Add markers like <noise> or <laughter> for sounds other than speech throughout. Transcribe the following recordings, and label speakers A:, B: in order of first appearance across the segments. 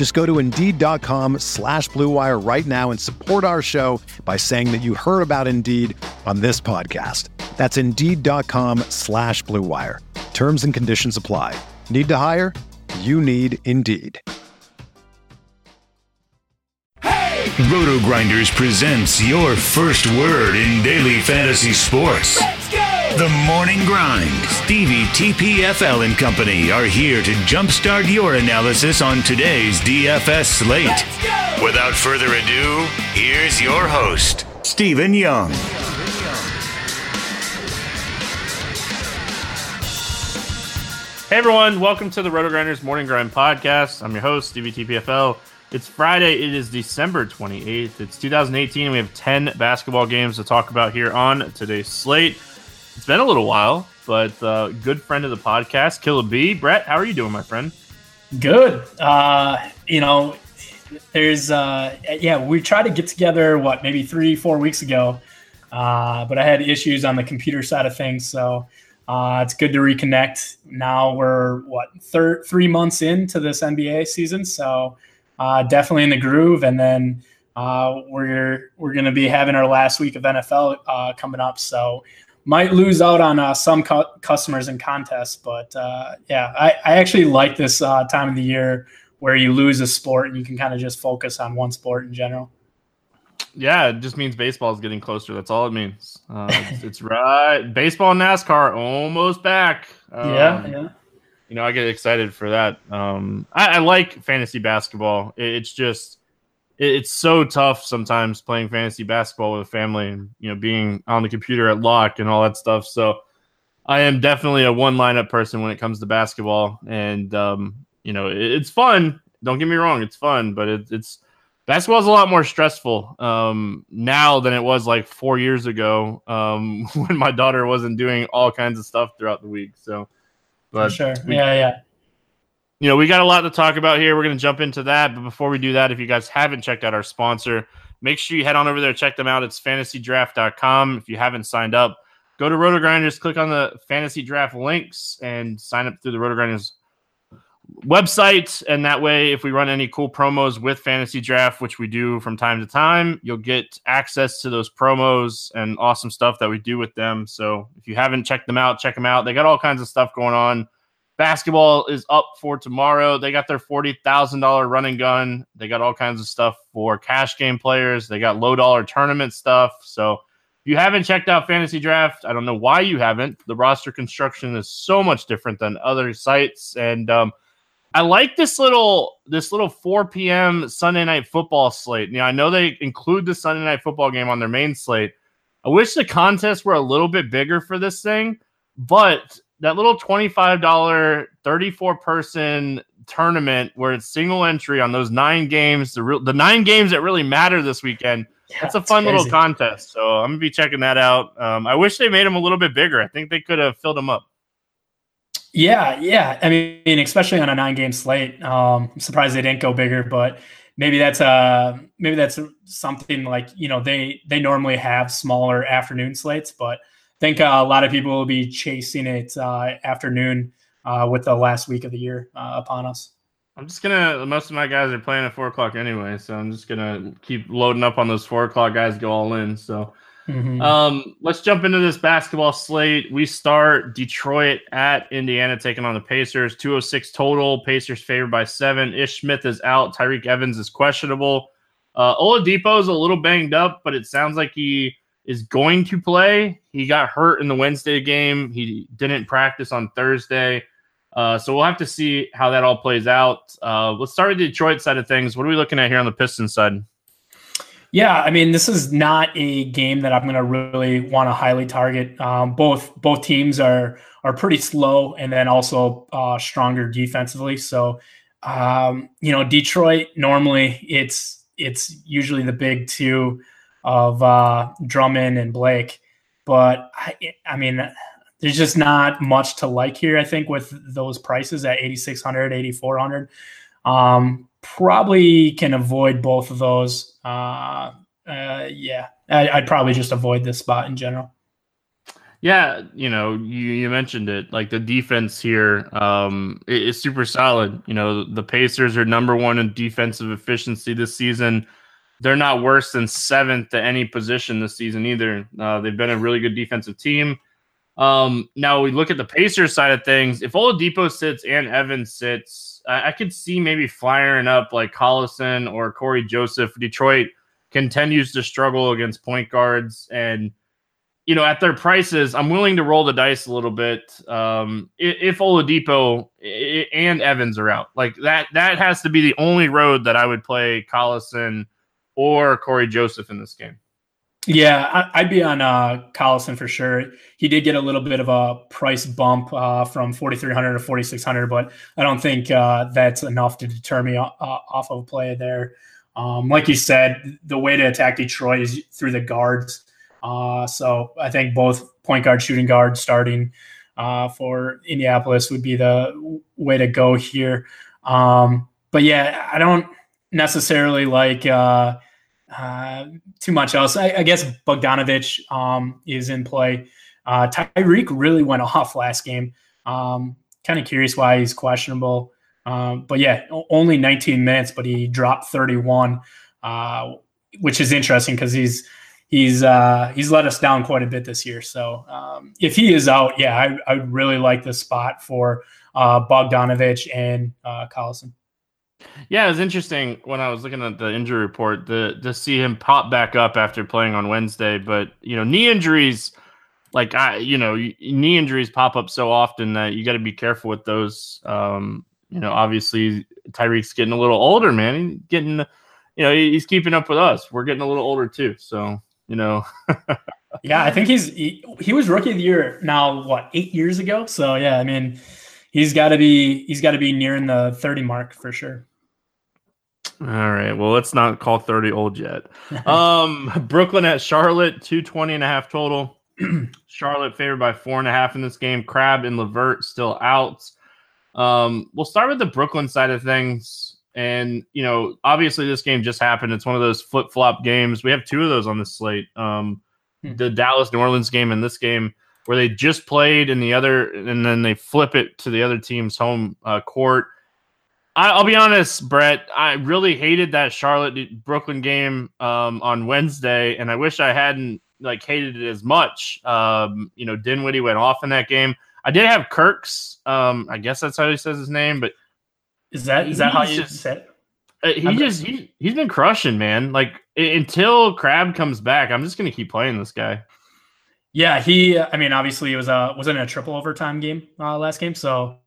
A: Just go to Indeed.com slash BlueWire right now and support our show by saying that you heard about Indeed on this podcast. That's Indeed.com slash BlueWire. Terms and conditions apply. Need to hire? You need Indeed.
B: Roto Grinders presents your first word in daily fantasy sports. The Morning Grind. Stevie TPFL and company are here to jumpstart your analysis on today's DFS slate. Without further ado, here's your host, Stephen Young.
C: Hey everyone, welcome to the Roto Grinders Morning Grind podcast. I'm your host, Stevie TPFL. It's Friday. It is December 28th. It's 2018, and we have 10 basketball games to talk about here on today's slate. It's been a little while, but uh, good friend of the podcast, Killer B. Brett, how are you doing, my friend?
D: Good. Uh, you know, there's, uh, yeah, we tried to get together, what, maybe three, four weeks ago, uh, but I had issues on the computer side of things. So uh, it's good to reconnect. Now we're, what, thir- three months into this NBA season. So, uh, definitely in the groove. And then uh, we're we're going to be having our last week of NFL uh, coming up, so might lose out on uh, some cu- customers and contests. But uh, yeah, I, I actually like this uh, time of the year where you lose a sport and you can kind of just focus on one sport in general.
C: Yeah, it just means baseball is getting closer. That's all it means. It's, it's, right. Baseball and NASCAR almost back.
D: Um, yeah, yeah
C: you know, I get excited for that. Um, I, I like fantasy basketball. It, it's just it's so tough sometimes playing fantasy basketball with a family and you know being on the computer at lock and all that stuff. So I am definitely a one lineup person when it comes to basketball, and um, you know it, it's fun. Don't get me wrong, it's fun, but it, it's basketball's a lot more stressful um, now than it was like four years ago um, <laughs> when my daughter wasn't doing all kinds of stuff throughout the week. So
D: but For sure. We, yeah, yeah.
C: You know, we got a lot to talk about here. We're going to jump into that. But before we do that, if you guys haven't checked out our sponsor, make sure you head on over there, check them out. It's fantasydraft.com. If you haven't signed up, go to Roto Grinders, click on the fantasy draft links, and sign up through the Roto Grinders website. And that way, if we run any cool promos with Fantasy Draft, which we do from time to time, you'll get access to those promos and awesome stuff that we do with them. So if you haven't checked them out, check them out. They got all kinds of stuff going on. Basketball is up for tomorrow. They got their $40,000 running gun. They got all kinds of stuff for cash game players. They got low dollar tournament stuff. So if you haven't checked out Fantasy Draft, I don't know why you haven't. The roster construction is so much different than other sites. And, um, I like this little this little 4 p.m. Sunday night football slate. Know, I know they include the Sunday night football game on their main slate. I wish the contests were a little bit bigger for this thing, but that little $25 34 person tournament where it's single entry on those nine games, the real the nine games that really matter this weekend. Yeah, that's a fun little contest. So I'm gonna be checking that out. Um, I wish they made them a little bit bigger. I think they could have filled them up.
D: Yeah, yeah. I mean, especially on a nine-game slate. Um, I'm surprised they didn't go bigger, but maybe that's uh maybe that's something like you know they they normally have smaller afternoon slates, but think uh, a lot of people will be chasing it uh, afternoon uh, with the last week of the year uh, upon us.
C: I'm just gonna. Most of my guys are playing at four o'clock anyway, so I'm just gonna keep loading up on those four o'clock guys. Go all in. So Mm-hmm. Um, let's jump into this basketball slate. We start Detroit at Indiana taking on the Pacers. 206 total. Pacers favored by seven. Ish Smith is out. Tyreke Evans is questionable. Uh, Oladipo is a little banged up, but it sounds like he is going to play. He got hurt in the Wednesday game. He didn't practice on Thursday. Uh, so we'll have to see how that all plays out. Uh, let's start with the Detroit side of things. What are we looking at here on the Pistons side?
D: Yeah, I mean, this is not a game that I'm going to really want to highly target. Um, both both teams are are pretty slow, and then also uh, stronger defensively. So, um, you know, Detroit normally it's it's usually the big two of uh, Drummond and Blake, but I, I mean, there's just not much to like here. I think with those prices at 8600, 8400, um, probably can avoid both of those. Uh, uh, yeah, I, would probably just avoid this spot in general.
C: Yeah, you know, you, you mentioned it. Like the defense here um, is super solid. You know, the Pacers are number one in defensive efficiency this season. They're not worse than seventh at any position this season either. Uh, they've been a really good defensive team. Um, now we look at the Pacers side of things. If Oladipo sits and Evans sits, I, I could see maybe firing up like Collison or Cory Joseph. Detroit continues to struggle against point guards, and you know at their prices, I'm willing to roll the dice a little bit. Um, if, if Oladipo and Evans are out, like that, that has to be the only road that I would play Collison or Cory Joseph in this game.
D: Yeah, I'd be on uh, Collison for sure. He did get a little bit of a price bump uh, from 4,300 to 4,600, but I don't think uh, that's enough to deter me uh, off of play there. Um, like you said, the way to attack Detroit is through the guards. Uh, so I think both point guard, shooting guard starting uh, for Indianapolis would be the way to go here. Um, but yeah, I don't necessarily like uh, too much else. I, I guess Bogdanovich um, is in play. Uh, Tyreke really went <laughs> off last game. Um, kind of curious why he's questionable. Um, but yeah, only 19 minutes, but he dropped 31, uh, which is interesting because he's he's uh, he's let us down quite a bit this year. So um, if he is out, yeah, I, I really like this spot for uh, Bogdanovich and uh, Collison.
C: Yeah, it was interesting when I was looking at the injury report to to see him pop back up after playing on Wednesday. But you know, knee injuries, like I, you know, knee injuries pop up so often that you got to be careful with those. Um, you know, obviously Tyreke's getting a little older, man. He's getting, you know, he's keeping up with us. We're getting a little older too, so you know. <laughs>
D: yeah, I think he's he, he was rookie of the year now. What eight years ago? So yeah, I mean, he's got to be he's got to be nearing the thirty mark for sure.
C: All right. Well, let's not call 30 old yet. <laughs> Um, Brooklyn at Charlotte, 220 and a half total. <clears throat> Charlotte favored by four and a half in this game. Crabbe and LeVert still out. Um, we'll start with the Brooklyn side of things. And, you know, obviously this game just happened. It's one of those flip flop games. We have two of those on this slate. Um, hmm. the Dallas New Orleans game and this game where they just played in the other, and then they flip it to the other team's home uh, court. I, will be honest, Brett. I really hated that Charlotte Brooklyn game um, on Wednesday, and I wish I hadn't like hated it as much. Um, you know, Dinwiddie went off in that game. I did have Kirks. Um, I guess that's how he says his name, but
D: is that is that how you just, said?
C: Uh, he I'm just he, he's been crushing, man. Like until Crabbe comes back, I'm just gonna keep playing this guy.
D: Yeah, he. I mean, obviously, it was a wasn't a triple overtime game uh, last game, so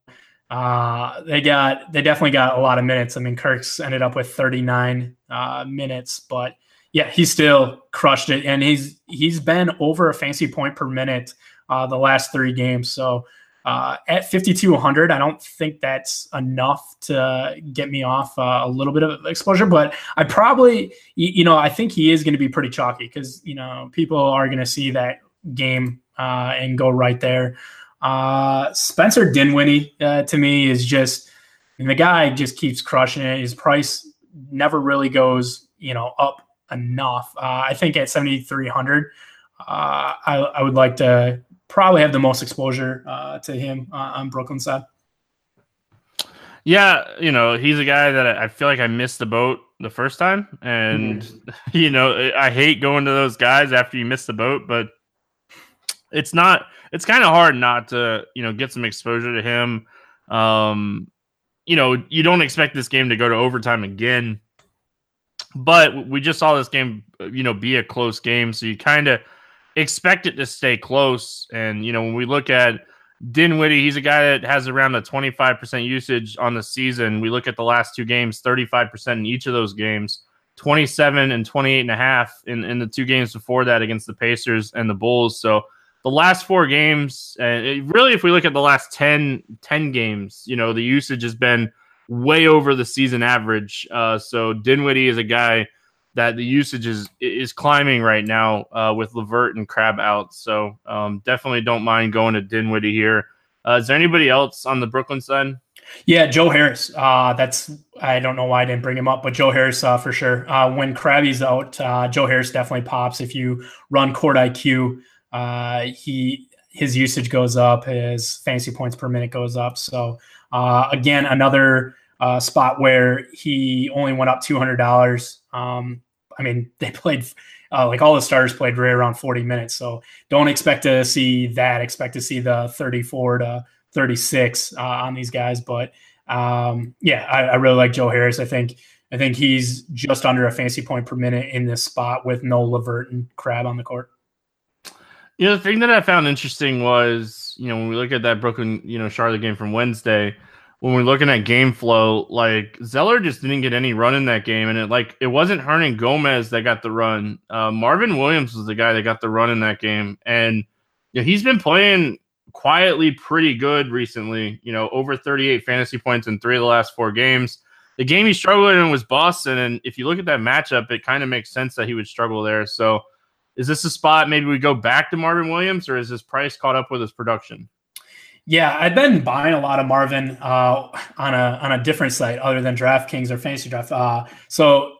D: uh, they got they definitely got a lot of minutes. I mean, Kirk's ended up with 39 uh, minutes, but yeah, he still crushed it, and he's he's been over a fancy point per minute uh, the last three games. So uh, at 5200, I don't think that's enough to get me off uh, a little bit of exposure, but I probably you know I think he is going to be pretty chalky because you know people are going to see that game uh, and go right there. Uh, Spencer Dinwiddie uh, to me is just, the guy just keeps crushing it. His price never really goes, you know, up enough. Uh, I think at 7,300, uh, I, I, would like to probably have the most exposure uh, to him uh, on Brooklyn side.
C: Yeah, you know, he's a guy that I feel like I missed the boat the first time. And, mm-hmm. <laughs> you know, I hate going to those guys after you miss the boat, but it's not it's kind of hard not to you know get some exposure to him. Um, you know, you don't expect this game to go to overtime again, but we just saw this game, you know, be a close game. So you kind of expect it to stay close. And, you know, when we look at Dinwiddie, he's a guy that has around a 25% usage on the season. We look at the last two games, 35% in each of those games, 27 and 28 and a half in, in the two games before that against the Pacers and the Bulls. So the last four games, uh, really, if we look at the last 10, 10 games, you know, the usage has been way over the season average. Uh, so Dinwiddie is a guy that the usage is is climbing right now uh, with Levert and Crabbe out. So um, definitely don't mind going to Dinwiddie here. Uh, is there anybody else on the Brooklyn side?
D: Yeah, Joe Harris. Uh, that's I don't know why I didn't bring him up, but Joe Harris uh, for sure. Uh, when Crabbe's out, uh, Joe Harris definitely pops. If you run court IQ, uh, he his usage goes up, his fantasy points per minute goes up. So uh, again, another uh, spot where he only went up two hundred dollars. Um, I mean, <laughs> they played uh, like all the starters played right around forty minutes, so don't expect to see that. Expect to see the thirty-four to thirty-six uh, on these guys. But um, yeah, I, I, really like Joe Harris. I think I think he's just under a fantasy point per minute in this spot with no Levert and Crabbe on the court.
C: You know, the thing that I found interesting was, you know, when we look at that Brooklyn, you know, Charlotte game from Wednesday, when we're looking at game flow, like Zeller just didn't get any run in that game, and it like it wasn't Hernangomez that got the run. Uh, Marvin Williams was the guy that got the run in that game, and he's been playing quietly pretty good recently. You know, over 38 fantasy points in three of the last four games. The game he struggled in was Boston, and if you look at that matchup, it kind of makes sense that he would struggle there. So, is this a spot maybe we go back to Marvin Williams, or is his price caught up with his production?
D: Yeah, I've been buying a lot of Marvin uh, on a on a different site other than DraftKings or Fantasy Draft. Uh, so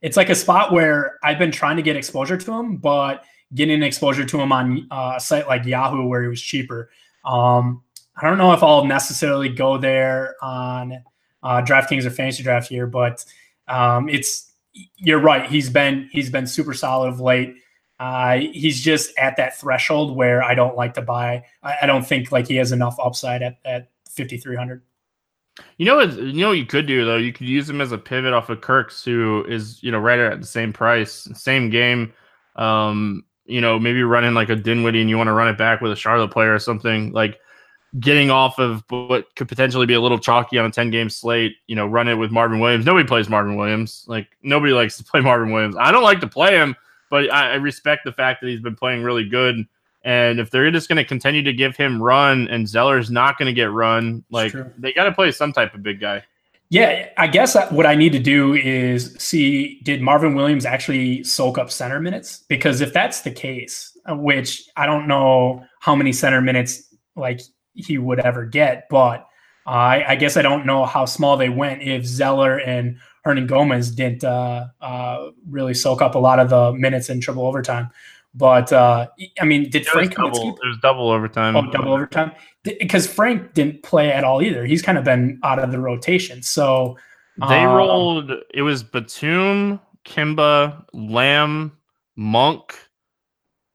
D: it's like a spot where I've been trying to get exposure to him, but getting exposure to him on uh, a site like Yahoo where he was cheaper. Um, I don't know if I'll necessarily go there on uh, DraftKings or Fantasy Draft here, but um, it's you're right. He's been he's been super solid of late. Uh, he's just at that threshold where I don't like to buy. I, I don't think like he has enough upside at, at 5,300.
C: You know what? You know what you could do though. You could use him as a pivot off of Kirk's, who is you know right at the same price, same game. Um, you know, maybe running like a Dinwiddie, and you want to run it back with a Charlotte player or something like getting off of what could potentially be a little chalky on a 10 game slate, you know, run it with Marvin Williams. Nobody plays Marvin Williams. Like nobody likes to play <laughs> Marvin Williams. I don't like to play him but I, I respect the fact that he's been playing really good. And if they're just going to continue to give him run and Zeller's not going to get run, like they got to play some type of big guy.
D: Yeah, I guess what I need to do is see did Marvin Williams actually soak up center minutes? Because if that's the case, which I don't know how many center minutes like he would ever get, but uh, I, I, guess I don't know how small they went if Zeller and Hernangomez didn't uh, uh, really soak up a lot of the minutes in triple overtime. But uh, I mean, did Frank
C: double, Kaminsky? There's double overtime.
D: Oh, double overtime. Because Frank didn't play at all either. He's kind of been out of the rotation. So
C: they um, rolled. It was Batum, Kemba, Lamb, Monk,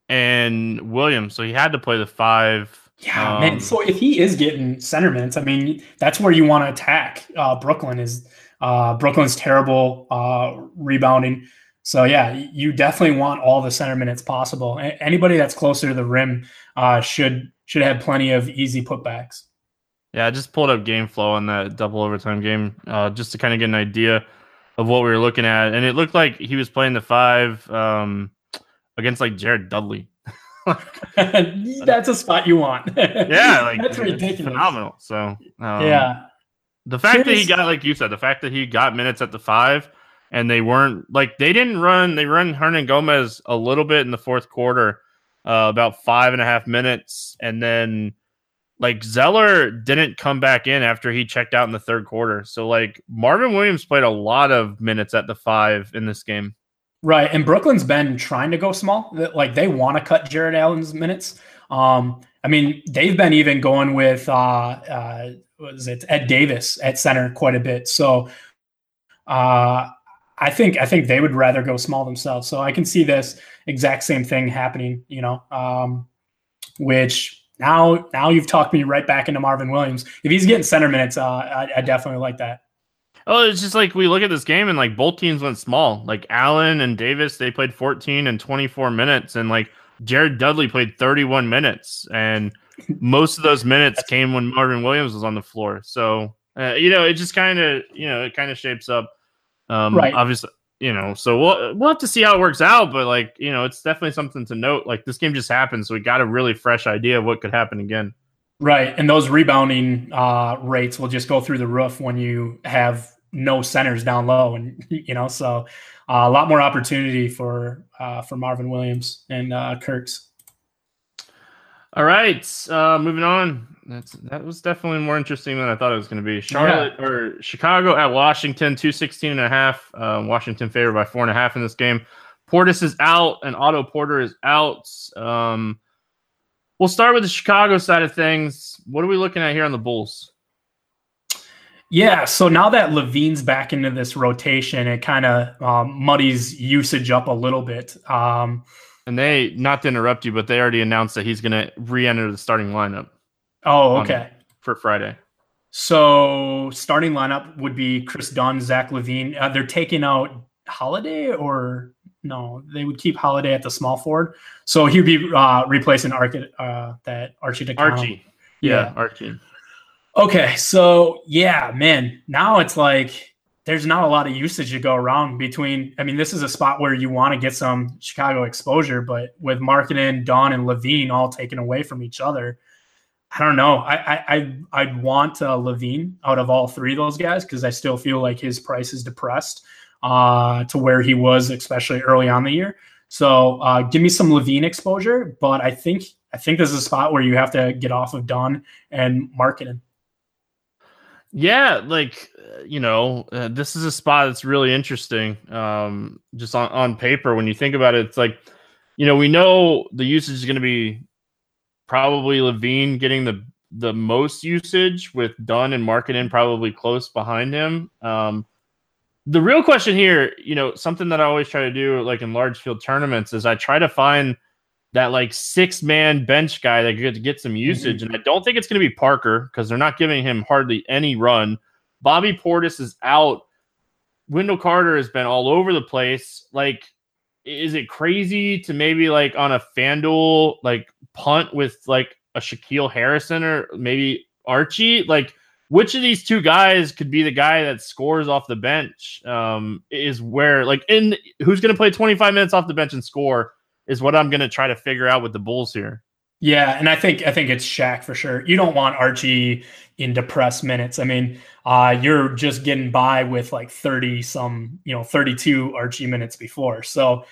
C: and Williams. So he had to play the five.
D: Yeah, um, man. So if he is getting center minutes, I mean, that's where you want to attack. Uh, Brooklyn is uh, Brooklyn's terrible uh, rebounding. So yeah, you definitely want all the center minutes possible. A- anybody that's closer to the rim uh, should should have plenty of easy putbacks.
C: Yeah, I just pulled up game flow on that double overtime game uh, just to kind of get an idea of what we were looking at, and it looked like he was playing the five um, against like Jared Dudley. <laughs>
D: that's a spot you want.
C: yeah, like <laughs> that's ridiculous. Phenomenal. So um,
D: yeah,
C: the fact that he got, like you said, the fact that he got minutes at the five and they weren't like they didn't run, they run Hernangomez a little bit in the fourth quarter, uh, about five and a half minutes. And then like Zeller didn't come back in after he checked out in the third quarter. So like Marvin Williams played a lot of minutes at the five in this game.
D: Right. And Brooklyn's been trying to go small. Like they want to cut Jarrett Allen's minutes. Um, I mean, they've been even going with uh, uh, was it Ed Davis at center quite a bit. So uh, I think I think they would rather go small themselves. So I can see this exact same thing happening. You know, um, which now now you've talked me right back into Marvin Williams. If he's getting center minutes, uh, I, I definitely like that.
C: Oh, it's just like we look at this game and like both teams went small. Like Allen and Davis, they played 14 and 24 minutes, and like Jared Dudley played 31 minutes, and most of those minutes came when Marvin Williams was on the floor. So uh, you know, it just kind of you know it kind of shapes up. Um, right. Obviously, you know, so we'll we'll have to see how it works out. But like you know, it's definitely something to note. Like this game just happened, so we got a really fresh idea of what could happen again.
D: Right, and those rebounding uh, rates will just go through the roof when you have no centers down low, and you know, so uh, a lot more opportunity for uh, for Marvin Williams and uh, Kirks.
C: All right, uh, moving on. That's that was definitely more interesting than I thought it was going to be. Charlotte yeah. or Chicago at Washington, 216 and a half. Uh, Washington favored by four and a half in this game. Portis is out and Otto Porter is out. Um, we'll start with the Chicago side of things. What are we looking at here on the Bulls?
D: Yeah, so now that LaVine's back into this rotation, it kind of um, muddies usage up a little bit. Um,
C: and they, not to interrupt you, but they already announced that he's going to re-enter the starting lineup.
D: Oh, okay.
C: For Friday.
D: So starting lineup would be Kris Dunn, Zach LaVine. Uh, they're taking out Holiday, or no? They would keep Holiday at the small forward. So he'd be uh, replacing Archie, uh, that Archie.
C: Archie. Yeah, yeah, Archie.
D: Okay, so yeah, man. Now it's like there's not a lot of usage to go around between. I mean, this is a spot where you want to get some Chicago exposure, but with Markkanen, Dunn and LaVine all taken away from each other, I don't know. I I I'd want uh, LaVine out of all three of those guys because I still feel like his price is depressed uh, to where he was, especially early on the year. So uh, give me some LaVine exposure, but I think I think this is a spot where you have to get off of Dunn and Markkanen.
C: Yeah, like uh, you know, uh, this is a spot that's really interesting. Um, just on on paper, when you think about it, it's like, you know, we know the usage is going to be probably LaVine getting the the most usage with Dunn and Markkanen probably close behind him. Um, the real question here, you know, something that I always try to do, like in large field tournaments, is I try to find that like six man bench guy that could get to get some usage. Mm-hmm. And I don't think it's going to be Parker because they're not giving him hardly any run. Bobby Portis is out. Wendell Carter has been all over the place. Like, is it crazy to maybe like on a FanDuel like punt with like a Shaquille Harrison or maybe Archie? Like, which of these two guys could be the guy that scores off the bench? Um, is where like in who's going to play 25 minutes off the bench and score? Is what I'm going to try to figure out with the Bulls here.
D: Yeah, and I think I think it's Shaq for sure. You don't want Archie in depressed minutes. I mean, uh, you're just getting by with like 30 some, you know, 32 Archie minutes before. So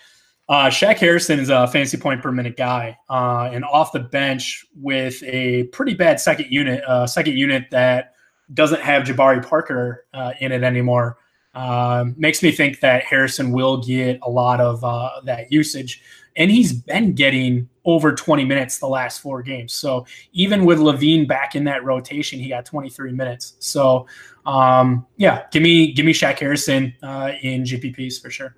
D: uh, Shaq Harrison is a fantasy point per minute guy, uh, and off the bench with a pretty bad second unit, uh, second unit that doesn't have Jabari Parker uh, in it anymore. Uh, makes me think that Harrison will get a lot of uh, that usage and he's been getting over 20 minutes the last four games. So even with LaVine back in that rotation, he got 23 minutes. So um, yeah, give me give me Shaq Harrison uh, in GPPs for sure.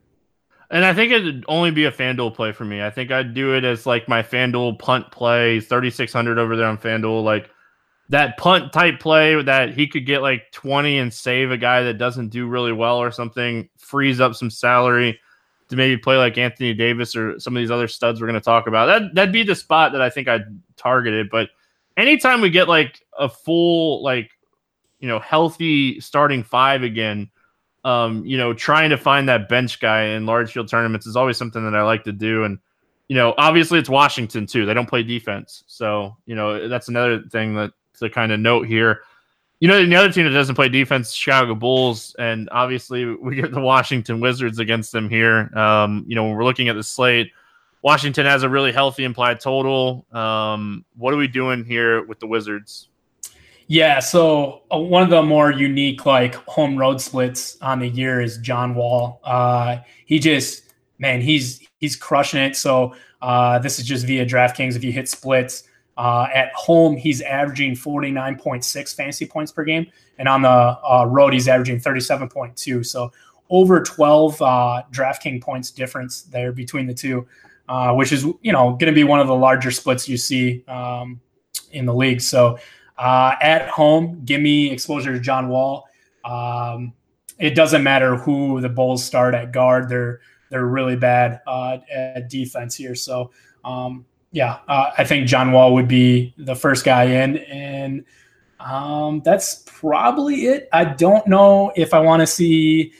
C: And I think it'd only be a FanDuel play for me. I think I'd do it as like my FanDuel punt play, 3600 over there on FanDuel, like that punt type play that he could get like 20 and save a guy that doesn't do really well or something, frees up some salary to maybe play like Anthony Davis or some of these other studs we're going to talk about. That that'd be the spot that I think I'd target it. But anytime we get like a full like you know healthy starting five again, um, you know, trying to find that bench guy in large field tournaments is always something that I like to do. And you know, obviously it's Washington too. They don't play defense, so you know that's another thing that to kind of note here. You know, the other team that doesn't play defense, Chicago Bulls, and obviously we get the Washington Wizards against them here. Um, you know, when we're looking at the slate, Washington has a really healthy implied total. Um, what are we doing here with the Wizards?
D: Yeah, so uh, one of the more unique like home road splits on the year is John Wall. Uh, he just man, he's he's crushing it. So uh, this is just via DraftKings. If you hit splits, uh, at home, he's averaging 49.6 fantasy points per game, and on the uh, road, he's averaging 37.2. So over 12 uh, DraftKings points difference there between the two, uh, which is you know going to be one of the larger splits you see um, in the league. So uh, at home, give me exposure to John Wall. Um, it doesn't matter who the Bulls start at guard; they're they're really bad uh, at defense here. So um, yeah, uh, I think John Wall would be the first guy in, and um, that's probably it. I don't know if I want to see,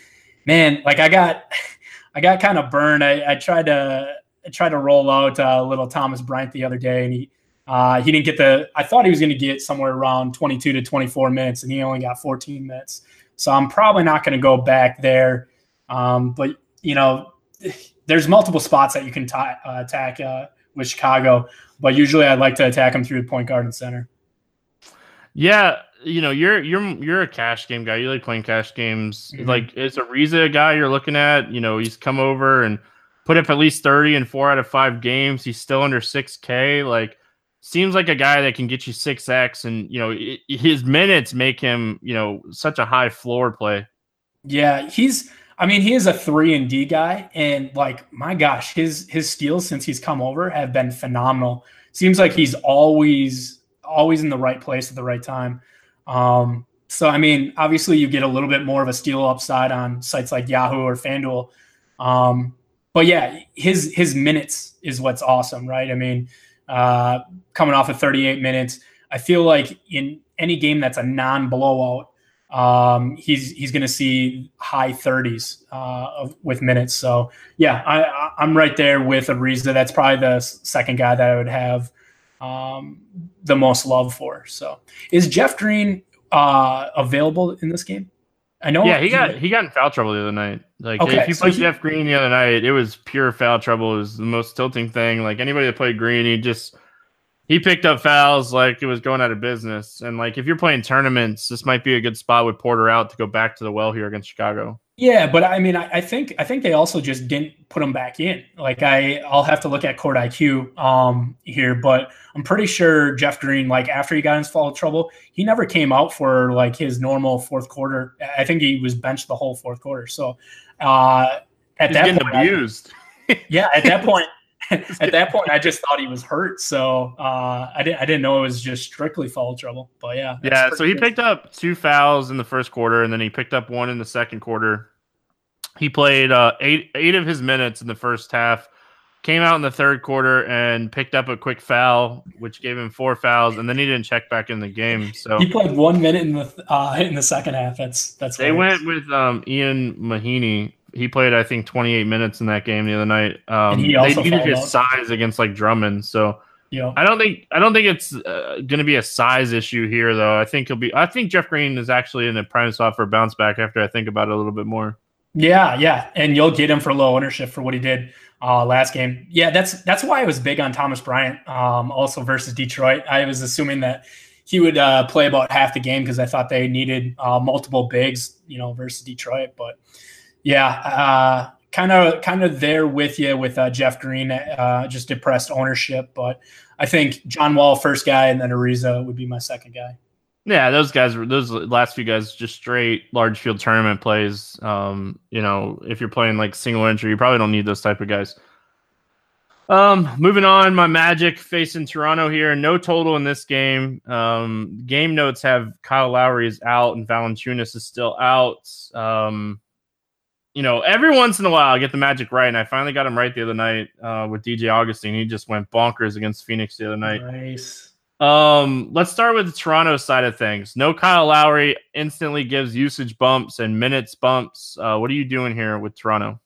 D: man. Like I got, <laughs> I got kind of burned. I, I tried to, I tried to roll out a little Thomas Bryant the other day, and he, uh, he didn't get the. I thought he was going to get somewhere around 22 to 24 minutes, and he only got 14 minutes. So I'm probably not going to go back there. Um, but you know, <sighs> there's multiple spots that you can t- uh, attack uh, with Chicago, but usually I'd like to attack them through the point guard and center.
C: Yeah, you know, you're you're you're a cash game guy. You like playing cash games. Mm-hmm. Like it's Ariza guy you're looking at. You know, he's come over and put up at least 30 in four out of five games. He's still under 6K. Like seems like a guy that can get you 6X and you know, it, his minutes make him, you know, such a high floor play.
D: Yeah, he's I mean, he is a three and D guy, and like my gosh, his his steals since he's come over have been phenomenal. Seems like he's always always in the right place at the right time. Um, so I mean, obviously you get a little bit more of a steal upside on sites like Yahoo or FanDuel. Um, but yeah, his his minutes is what's awesome, right? I mean, uh, coming off of 38 minutes, I feel like in any game that's a non-blowout, um, he's he's going to see high 30s uh, with minutes. So yeah, I, I'm right there with Ariza. That's probably the second guy that I would have um, the most love for. So is Jeff Green uh, available in this game?
C: I know. Yeah, he got he got in foul trouble the other night. Like okay, if you so played he, Jeff Green the other night, it was pure foul trouble. It was the most tilting thing. Like anybody that played Green, he just he picked up fouls like it was going out of business. And like if you're playing tournaments, this might be a good spot with Porter out to go back to the well here against Chicago.
D: Yeah, but I mean, I, I think I think they also just didn't put him back in. Like I, I'll have to look at court IQ um, here, but I'm pretty sure Jeff Green, like after he got in foul trouble, he never came out for like his normal fourth quarter. I think he was benched the whole fourth quarter. So uh,
C: at He's that point, abused.
D: I, yeah, at that point, <laughs> at that point, I just thought he was hurt, so uh, I didn't. I didn't know it was just strictly foul trouble. But yeah,
C: yeah. So he good. picked up two fouls in the first quarter, and then he picked up one in the second quarter. He played uh, eight eight of his minutes in the first half. Came out in the third quarter and picked up a quick foul, which gave him four fouls, and then he didn't check back in the game. So
D: he played one minute in the uh, in the second half. That's that's.
C: They hilarious. went with um, Ian Mahinmi, he played I think 28 minutes in that game the other night. Um, they needed his out. size against like Drummond, so yeah. I don't think I don't think it's uh, going to be a size issue here though. I think he'll be. I think Jeff Green is actually in a prime spot for a bounce back after I think about it a little bit more.
D: Yeah, yeah, and you'll get him for low ownership for what he did uh, last game. Yeah, that's that's why I was big on Thomas Bryant, um, also versus Detroit. I was assuming that he would uh, play about half the game because I thought they needed uh, multiple bigs, you know, versus Detroit, but yeah, kind of kind of there with you with uh, Jeff Green, uh, just depressed ownership. But I think John Wall first guy, and then Ariza would be my second guy.
C: Yeah, those guys were those last few guys just straight large field tournament plays. Um, you know, if you're playing like single entry, you probably don't need those type of guys. Um, moving on, my Magic facing Toronto here. No total in this game. Um, game notes have Kyle Lowry is out and Valanciunas is still out. Um, you know, every once in a while I get the magic right, and I finally got him right the other night uh, with DJ Augustin. He just went bonkers against Phoenix the other night.
D: Nice.
C: Um, let's start with the Toronto side of things. No Kyle Lowry instantly gives usage bumps and minutes bumps. Uh, what are you doing here with Toronto?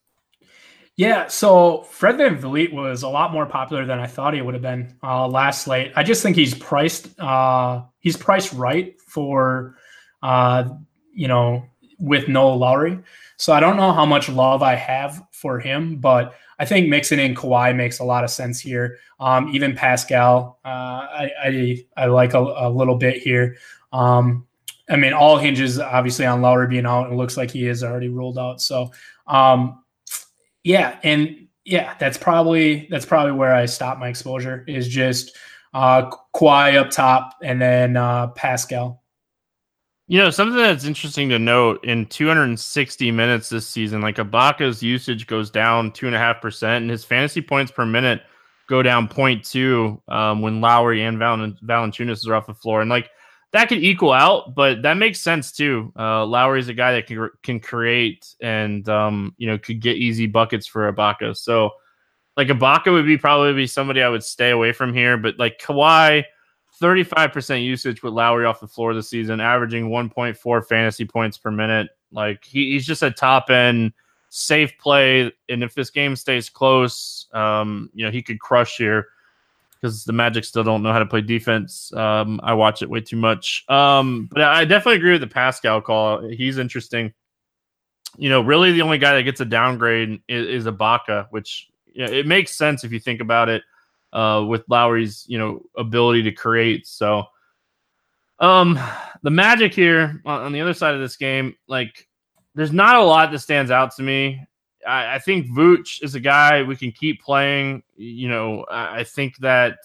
D: Yeah, so Fred VanVleet was a lot more popular than I thought he would have been uh, last slate. I just think he's priced uh, he's priced right for uh, you know with no Lowry. So I don't know how much love I have for him, but I think mixing in Kawhi makes a lot of sense here. Um, even Pascal, uh, I, I, I like a, a, little bit here. Um, I mean, all hinges obviously on Lowry being out. It looks like he is already ruled out. So, um, yeah, and yeah, that's probably that's probably where I stop my exposure is just uh, Kawhi up top and then uh, Pascal.
C: You know, something that's interesting to note in 260 minutes this season, like Ibaka's usage goes down two and a half percent, and his fantasy points per minute go down 0.2 um, when Lowry and Val- Valanciunas are off the floor, and like that could equal out, but that makes sense too. Uh, Lowry's a guy that can can create and um, you know could get easy buckets for Ibaka. So like Ibaka would be probably be somebody I would stay away from here, but like Kawhi, 35% usage with Lowry off the floor this season, averaging 1.4 fantasy points per minute. Like he, he's just a top end safe play, and if this game stays close, um, you know he could crush here because the Magic still don't know how to play defense. Um, I watch it way too much. Um, but I definitely agree with the Pascal call. He's interesting. You know, really the only guy that gets a downgrade is, is Ibaka, which you know, it makes sense if you think about it uh, with Lowry's you know ability to create. So, um, the Magic here on, the other side of this game, like, there's not a lot that stands out to me. I, I think Vooch is a guy we can keep playing. You know, I, I think that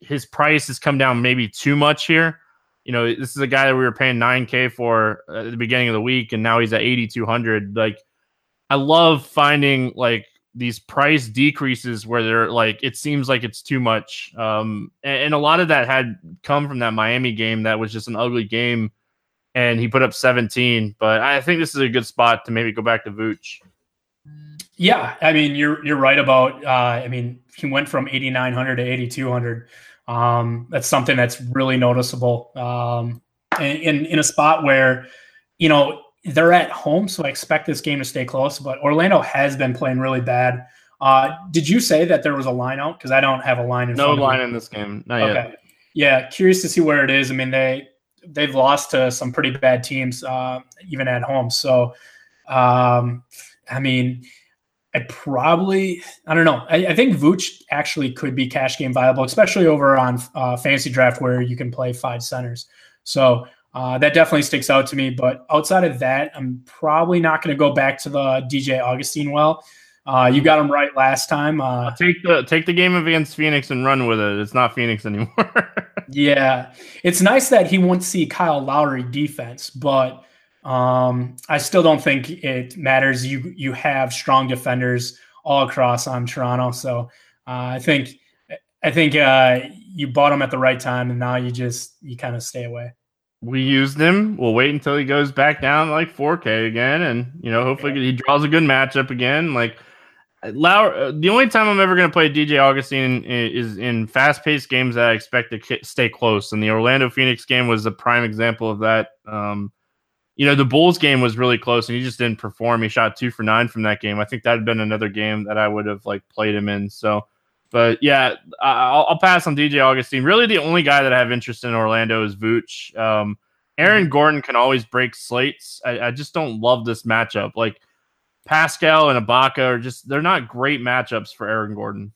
C: his price has come down maybe too much here. You know, this is a guy that we were paying 9K for at the beginning of the week, and now he's at 8,200. Like, I love finding like these price decreases where they're like it seems like it's too much. Um and, and, a lot of that had come from that miami game that was just an ugly game and he put up 17 but i think this is a good spot to maybe go back to vooch.
D: Yeah i mean you're you're right about uh i mean he went from 8900 to 8200 um that's something that's really noticeable. Um in in, in a spot where you know they're at home, so I expect this game to stay close. But Orlando has been playing really bad. Uh, did you say that there was a line out? Because I don't have a line in
C: no line in this game. Not okay. Yet.
D: Yeah, curious to see where it is. I mean, they they've lost to some pretty bad teams, uh, even at home. So, um, I mean, I probably I don't know. I, I, think Vooch actually could be cash game viable, especially over on uh, fantasy draft where you can play five centers. So uh, that definitely sticks out to me. But outside of that, I'm probably not going to go back to the DJ Augustin well. Uh, you got him right last time. Uh,
C: take the take the game against Phoenix and run with it. It's not Phoenix anymore. <laughs>
D: yeah, it's nice that he won't see Kyle Lowry defense, but um, I still don't think it matters. You you have strong defenders all across on Toronto, so uh, I think I think uh, you bought him at the right time, and now you just you kind of stay away
C: we used him. We'll wait until he goes back down like 4K again, and you know, hopefully yeah. he draws a good matchup again. Like Lauer, uh, the only time I'm ever going to play DJ Augustin is in fast-paced games that I expect to stay close, and the Orlando Phoenix game was a prime example of that. Um, you know, the Bulls game was really close, and he just didn't perform. He shot two for nine from that game. I think that had been another game that I would have like played him in. So. But yeah, I'll, I'll, pass on DJ Augustin. Really, the only guy that I have interest in Orlando is Vooch. Um, Aaron mm-hmm. Gordon can always break slates. I, I, just don't love this matchup. Like Pascal and Ibaka are just they're not great matchups for Aaron Gordon.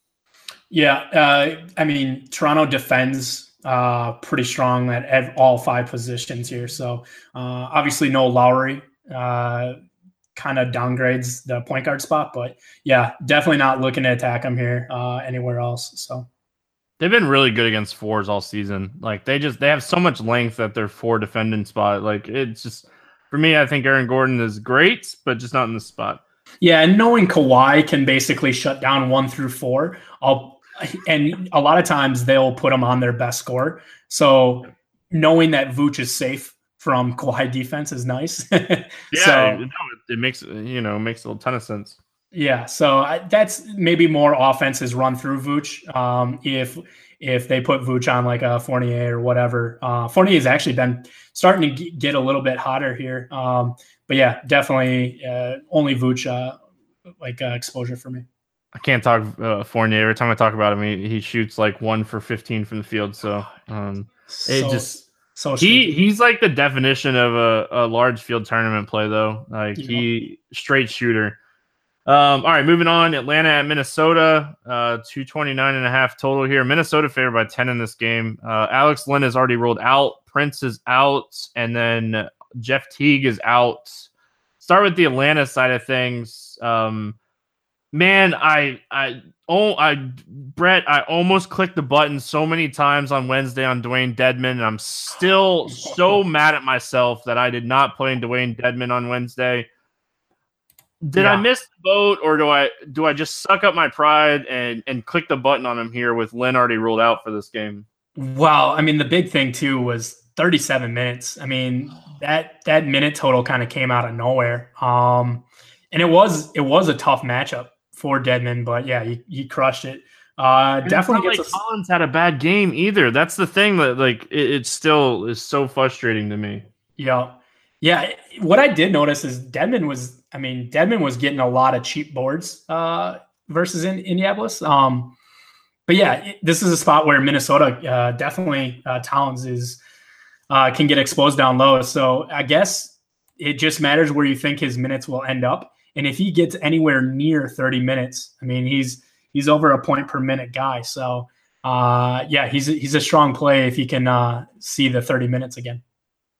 D: Yeah, uh, I mean Toronto defends uh, pretty strong at, at, all five positions here. So uh, obviously no Lowry. Kind of downgrades the point guard spot. But yeah, definitely not looking to attack him here uh, anywhere else. So
C: they've been really good against fours all season. Like they just they have so much length at their four defending spot. Like it's just for me, I think Aaron Gordon is great, but just not in the spot.
D: Yeah, and knowing Kawhi can basically shut down one through four, I'll and a lot of times they'll put them on their best score. So knowing that Vooch is safe from Kawhi defense is nice. <laughs>
C: yeah, so, no, it makes you know makes a little ton of sense.
D: Yeah, so I, that's maybe more offenses run through Vooch. Um, if if they put Vooch on like a Fournier or whatever, uh, Fournier has actually been starting to get a little bit hotter here. Um, but yeah, definitely uh, only Vooch uh, like uh, exposure for me.
C: I can't talk uh, Fournier every time I talk about him. He, he shoots like one for fifteen from the field, so um, so, it just so he he's like the definition of a, a large field tournament play though. Like yeah. he straight shooter. Um, all right, moving on. Atlanta at Minnesota, uh, 229 and a half total here. Minnesota favored by 10 in this game. Uh, Alex Len is already ruled out. Prince is out. And then Jeff Teague is out. Start with the Atlanta side of things. Um, man, I, I, oh, I, Brett, I almost clicked the button so many times on Wednesday on Dewayne Dedmon, and I'm still so <laughs> mad at myself that I did not play in Dewayne Dedmon on Wednesday. Did yeah. I miss the boat, or do I do I just suck up my pride and and click the button on him here with Len already ruled out for this game?
D: Well, I mean, the big thing too was 37 minutes. I mean, that that minute total kind of came out of nowhere. Um, and it was it was a tough matchup for Dedmon, but yeah, he, he crushed it. Uh, definitely
C: like a, Collins had a bad game either. That's the thing that like it, it still is so frustrating to me.
D: Yeah, yeah. What I did notice is Dedmon was, I mean, Dedmon was getting a lot of cheap boards uh, versus in Indianapolis. Um, but yeah, this is a spot where Minnesota uh, definitely uh, Towns is uh, can get exposed down low. So I guess it just matters where you think his minutes will end up. And if he gets anywhere near 30 minutes, I mean, he's he's over a point per minute guy. So uh, yeah, he's he's a strong play if he can uh, see the 30 minutes again.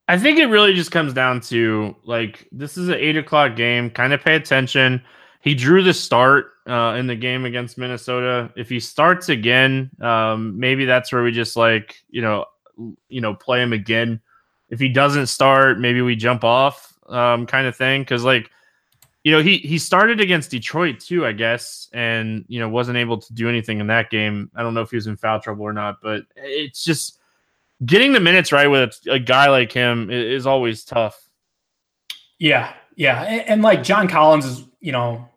C: I think it really just comes down to like this is an eight o'clock game. Kind of pay attention. He drew the start uh, in the game against Minnesota. If he starts again, um, maybe that's where we just like you know you know play him again. If he doesn't start, maybe we jump off um, kind of thing because like you know he he started against Detroit too, I guess, and you know wasn't able to do anything in that game. I don't know if he was in foul trouble or not, but it's just getting the minutes right with a, guy like him is, always tough.
D: Yeah, yeah, and, and, like John Collins is, you know,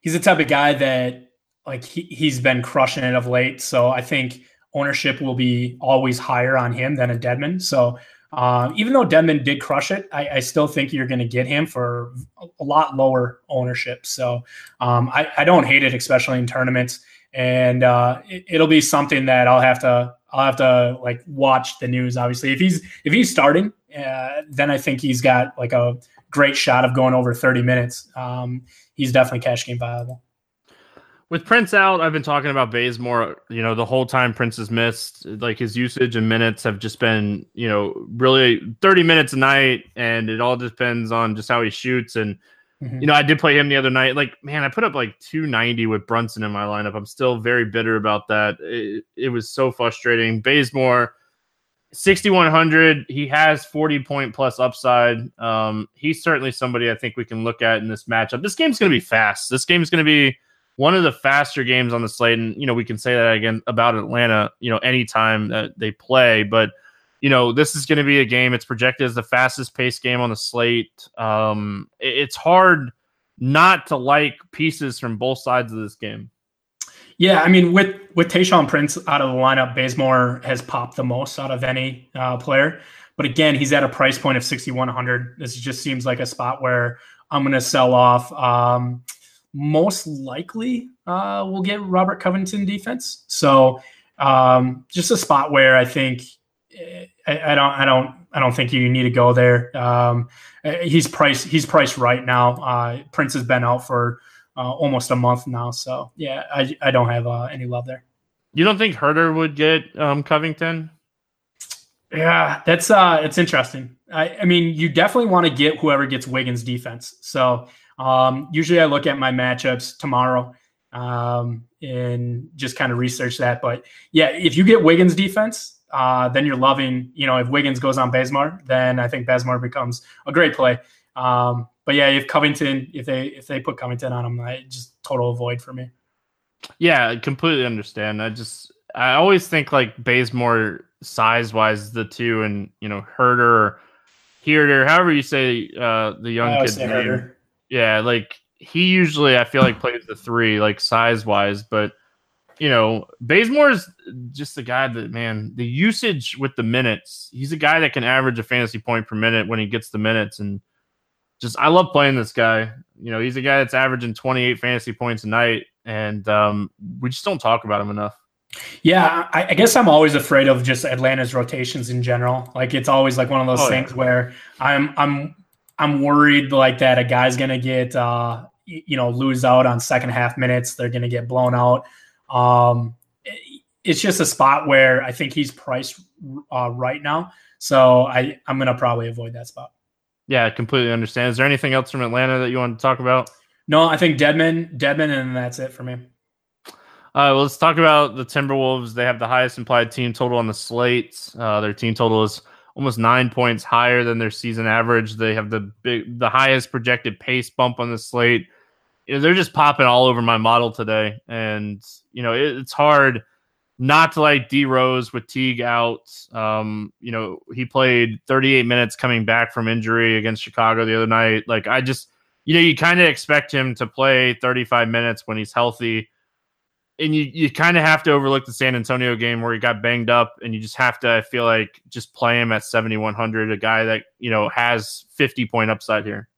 D: he's the type of guy that like he he's been crushing it of late. So I think ownership will be always higher on him than a Dedmon. So um, even though Dedmon did crush it, I, I still think you're going to get him for a lot lower ownership. So um, I, I, don't hate it, especially in tournaments. And uh, it, will be something that I'll have to I'll have to like watch the news. Obviously, if he's if he's starting, uh, then I think he's got like a great shot of going over 30 minutes. Um, he's definitely cash game viable
C: with Prince out, I've been talking about Bazemore, you know, the whole time Prince has missed. Like his usage and minutes have just been, you know, really 30 minutes a night, and it all depends on just how he shoots. And, mm-hmm. you know, I did play him the other night. Like, man, I put up like 290 with Brunson in my lineup. I'm still very bitter about that. It, it was so frustrating. Bazemore, 6100 he has 40 point plus upside um he's certainly somebody i think we can look at in this matchup this game's going to be fast this game's going to be one of the faster games on the slate. And, you know, we can say that again about Atlanta, you know, anytime that they play. But, you know, this is going to be a game. It's projected as the fastest paced game on the slate. Um, it's hard not to like pieces from both sides of this game.
D: Yeah, I mean, with with Tayshaun Prince out of the lineup, Bazemore has popped the most out of any uh, player. But again, he's at a price point of sixty one hundred. This just seems like a spot where I'm going to sell off. Um, most likely uh, will get Robert Covington defense. So um, just a spot where I think eh, I, I, don't I don't I don't think you need to go there. Um, eh, he's priced he's priced right now. Uh, Prince has been out for uh, almost a month now, so yeah, I, I don't have uh, any love there.
C: You don't think Herder would get um, Covington?
D: Yeah, that's uh, it's interesting. I, I mean, you definitely want to get whoever gets Wiggins defense. So um, usually I look at my matchups tomorrow um, and just kind of research that. But yeah, if you get Wiggins defense, uh, then you're loving, you know, if Wiggins goes on Bazemore, then I think Bazemore becomes a great play. Um, but yeah, if Covington, if they if they put Covington on him, I just total avoid for me.
C: Yeah, I completely understand. I just I always think like Bazemore size wise the two, and you know Huerter, Herder, however you say uh, the young kid's name. Yeah, like he usually I feel like plays the three, like size wise, but you know, Bazemore is just a guy that man, the usage with the minutes, he's a guy that can average a fantasy point per minute when he gets the minutes. And just I love playing this guy. You know, he's a guy that's averaging 28 fantasy points a night, and um, we just don't talk about him enough.
D: Yeah, I, I, guess I'm always afraid of just Atlanta's rotations in general. Like it's always like one of those oh, things yeah. where I'm I'm I'm worried like that a guy's gonna get uh, you know lose out on second half minutes. They're gonna get blown out. Um, it's just a spot where I think he's priced uh, right now. So I I'm gonna probably avoid that spot.
C: Yeah, I completely understand. Is there anything else from Atlanta that you want to talk about?
D: No, I think Dedmon, Dedmon, and that's it for me.
C: Uh, well, let's talk about the Timberwolves. They have the highest implied team total on the slate. Uh, their team total is almost nine points higher than their season average. They have the big, the highest projected pace bump on the slate. You know, they're just popping all over my model today, and you know it, it's hard not to like D Rose with Teague out. Um, you know, he played 38 minutes coming back from injury against Chicago the other night. Like I just you know, you kind of expect him to play 35 minutes when he's healthy. And you, you kind of have to overlook the San Antonio game where he got banged up, and you just have to, I feel like, just play him at 7,100, a guy that, you know, has 50 point upside here.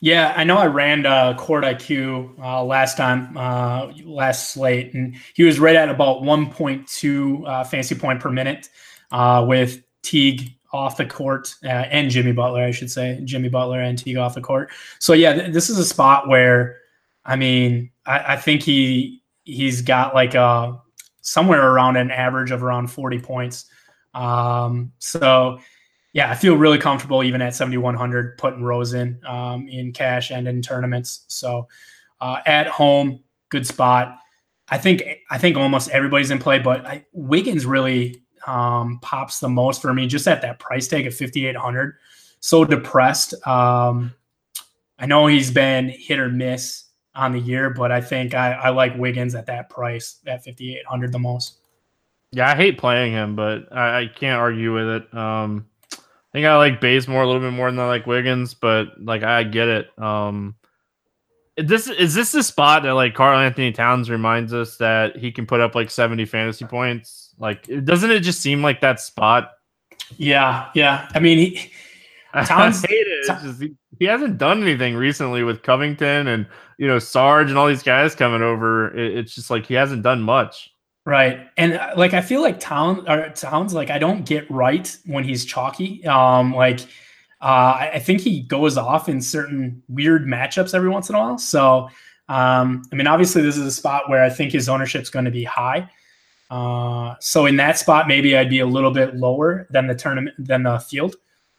D: Yeah, I know I ran uh, Court IQ uh, last time, uh, last slate, and he was right at about 1.2 uh, fancy point per minute uh, with Teague off the court uh, and Jimmy Butler, I should say, Jimmy Butler and Teague off the court. So yeah, th- this is a spot where, I mean, I, I think he he's got like a somewhere around an average of around 40 points. Um, so yeah, I feel really comfortable even at 7,100 putting Rose in um, in cash and in tournaments. So uh, at home, good spot. I think I think almost everybody's in play, but I, Wiggins really um, pops the most for me just at that price tag of 5,800. So depressed. Um, I know he's been hit or miss on the year, but I think I, I like Wiggins at that price at 5,800 the most.
C: Yeah, I hate playing him, but I, I can't argue with it. Um, I think I like Bazemore a little bit more than I like Wiggins, but like I get it. Um, this is this the spot that like Karl-Anthony Towns reminds us that he can put up like 70 fantasy points like, doesn't it just seem like that spot?
D: Yeah, yeah. I mean, he, <laughs>
C: Towns, I hate it. Just, he, he, hasn't done anything recently with Covington and you know Sarge and all these guys coming over. It, it's just like he hasn't done much.
D: Right, and uh, like I feel like Town or Towns, like I don't get right when he's chalky. Um, like uh, I think he goes off in certain weird matchups every once in a while. So, um, I mean, obviously, this is a spot where I think his ownership is going to be high. Uh, so in that spot, maybe I'd be a little bit lower than the tournament than the field.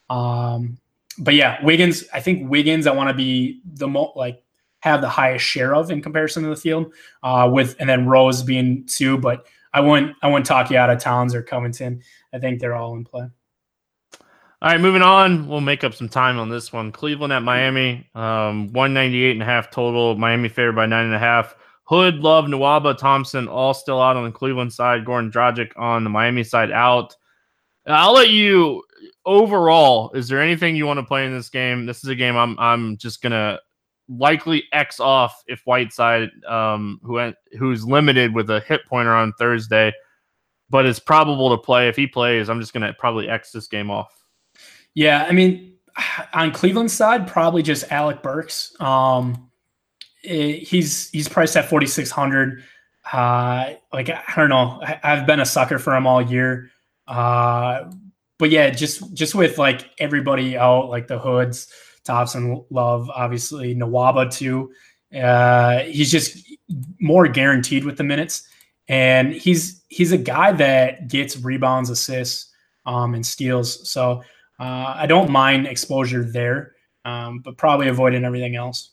D: Um, but yeah, Wiggins. I think Wiggins. I want to be the most like have the highest share of in comparison to the field. Uh, with and then Rose being two, but I wouldn't I wouldn't talk you out of Towns or Covington. I think they're all in play.
C: All right, moving on. We'll make up some time on this one. Cleveland at Miami, um, 198 and a half total. Miami favored by nine and a half. Hood, Love, Nwaba, Thompson, all still out on the Cleveland side. Goran Dragic on the Miami side out. I'll let you overall. Is there anything you want to play in this game? This is a game I'm I'm just gonna likely X off if Whiteside, um, who who's limited with a hip pointer on Thursday, but it's probable to play. If he plays, I'm just gonna probably X this game off.
D: Yeah, I mean, on Cleveland's side, probably just Alec Burks. Um, he's he's priced at 4600 uh like i don't know I, have been a sucker for him all year uh but yeah just just with like everybody out like the hoods thompson love obviously Nwaba too uh he's just more guaranteed with the minutes and he's he's a guy that gets rebounds assists um and steals so uh i don't mind exposure there um but probably avoiding everything else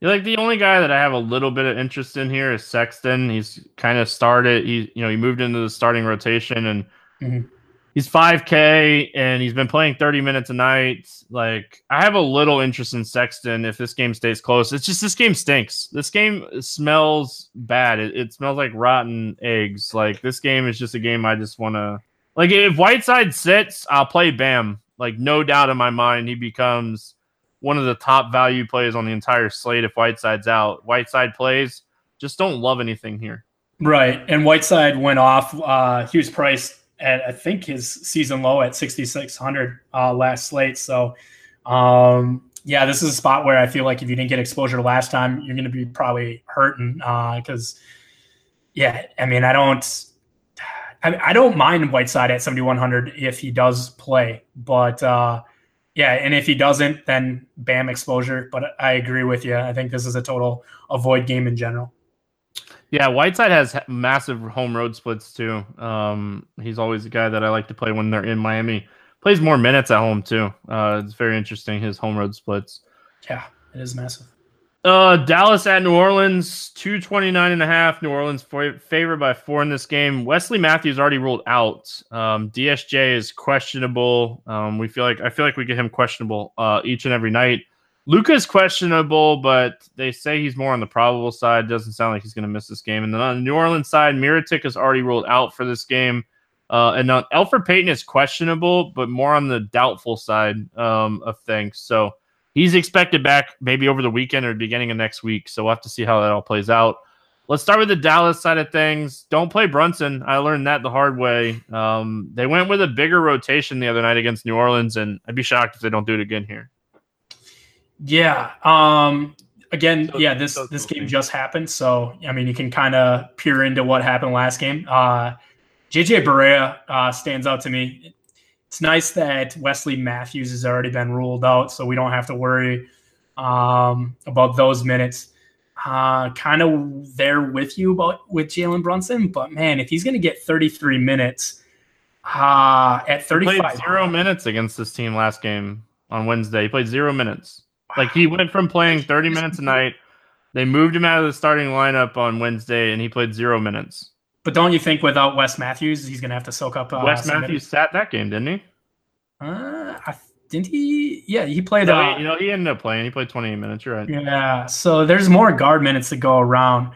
C: you're like the only guy that I have a little bit of interest in here is Sexton. He's kind of started. He you know he moved into the starting rotation and mm-hmm. He's 5K and he's been playing 30 minutes a night. Like I have a little interest in Sexton if this game stays close. It's just this game stinks. This game smells bad. It, it smells like rotten eggs. Like this game is just a game I just want to like. If Whiteside sits, I'll play Bam. Like no doubt in my mind, he becomes one of the top value plays on the entire slate if Whiteside's out. Whiteside plays, just don't love anything here.
D: Right. And Whiteside went off. Uh, he was priced at, I think, his season low at 6,600 uh, last slate. So, um, yeah, this is a spot where I feel like if you didn't get exposure last time, you're going to be probably hurting because, uh, yeah, I mean, I don't. I, I don't mind Whiteside at 7,100 if he does play, but uh, yeah, and if he doesn't, then bam exposure. But I agree with you. I think this is a total avoid game in general.
C: Yeah, Whiteside has massive home road splits too. Um, he's always a guy that I like to play when they're in Miami. Plays more minutes at home too. Uh, it's very interesting his home road splits.
D: Yeah, it is massive.
C: Uh, Dallas at New Orleans, 229 and a half. New Orleans favored by four in this game. Wesley Matthews already ruled out. Um, DSJ is questionable. Um, we feel like I feel like we get him questionable uh, each and every night. Luka is questionable, but they say he's more on the probable side. Doesn't sound like he's going to miss this game. And then on the New Orleans side, Mirotic is already ruled out for this game. Uh, and now Elfrid Payton is questionable, but more on the doubtful side um, of things. So he's expected back maybe over the weekend or beginning of next week. So we'll have to see how that all plays out. Let's start with the Dallas side of things. Don't play Brunson. I learned that the hard way. Um, they went with a bigger rotation the other night against New Orleans, and I'd be shocked if they don't do it again here.
D: Yeah. Um, again, so, yeah, this so this game just happened, so I mean, you can kind of peer into what happened last game. Uh, JJ Barea uh, stands out to me. It's nice that Wesley Matthews has already been ruled out, so we don't have to worry um, about those minutes uh, kind of there with you about with Jalen Brunson, but man, if he's going to get 33 minutes uh, at 35,
C: he played zero minutes against this team last game on Wednesday. He played zero minutes. Like he went from playing 30 minutes a night. They moved him out of the starting lineup on Wednesday, and he played zero minutes.
D: But don't you think without Wes Matthews, he's going to have to soak up? Uh,
C: Wes Matthews sat that game, didn't he?
D: Uh, I didn't he? Yeah, he played.
C: No, uh, you know, he ended up playing. He played 28 minutes. You're right.
D: Yeah. So there's more guard minutes to go around.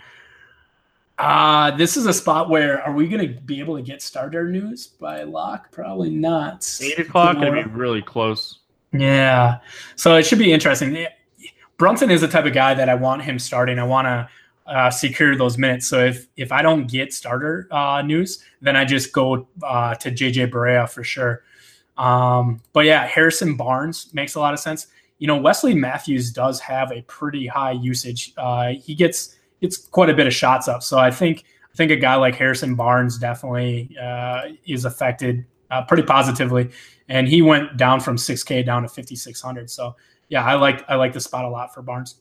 D: Uh, this is a spot where are we going to be able to get starter news by lock? Probably not.
C: Eight o'clock going to be really close.
D: Yeah. So it should be interesting. Brunson is the type of guy that I want him starting. I want to uh, secure those minutes. So if if I don't get starter uh, news, then I just go uh, to JJ Barea for sure. Um, but yeah, Harrison Barnes makes a lot of sense. You know, Wesley Matthews does have a pretty high usage. Uh, he gets gets quite a bit of shots up. So I think I think a guy like Harrison Barnes definitely uh, is affected uh, pretty positively. And he went down from 6K down to 5600. So yeah, I like I like the spot a lot for Barnes.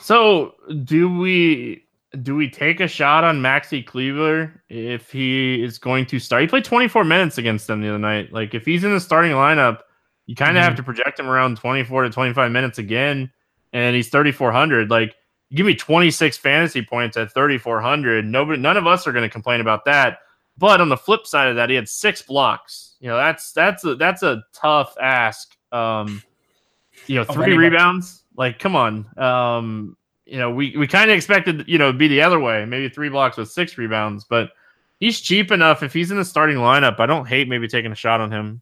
C: So do we do we take a shot on Maxi Kleber if he is going to start? He played 24 minutes against them the other night. Like if he's in the starting lineup, you kind of mm-hmm. have to project him around 24 to 25 minutes again, and he's 3400. Like give me 26 fantasy points at 3400. Nobody, none of us are going to complain about that. But on the flip side of that, he had six blocks. You know that's that's a that's a tough ask. Um, you know, three rebounds. Like, come on. Um, you know, we, we kind of expected, you know, be the other way, maybe three blocks with six rebounds, but he's cheap enough. If he's in the starting lineup, I don't hate maybe taking a shot on him.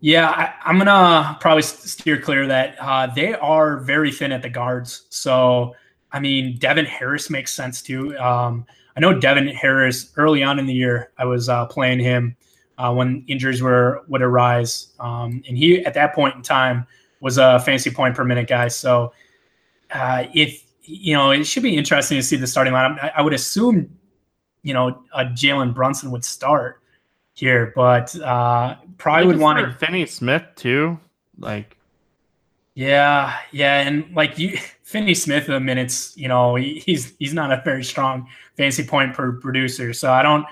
D: Yeah, I, am gonna probably steer clear of that. Uh, they are very thin at the guards, so I mean, Devin Harris makes sense too. Um, I know Devin Harris early on in the year. I was uh, playing him uh, when injuries were would arise, um, and he at that point in time was a fancy point per minute guy. So uh, if you know, it should be interesting to see the starting lineup. I, I would assume, you know, a Jalen Brunson would start here, but uh, probably would want to
C: Finney Smith too. Like,
D: yeah, yeah, and like you, <laughs> Finney Smith, the minutes, you know, he, he's he's not a very strong fancy point per producer. So I don't,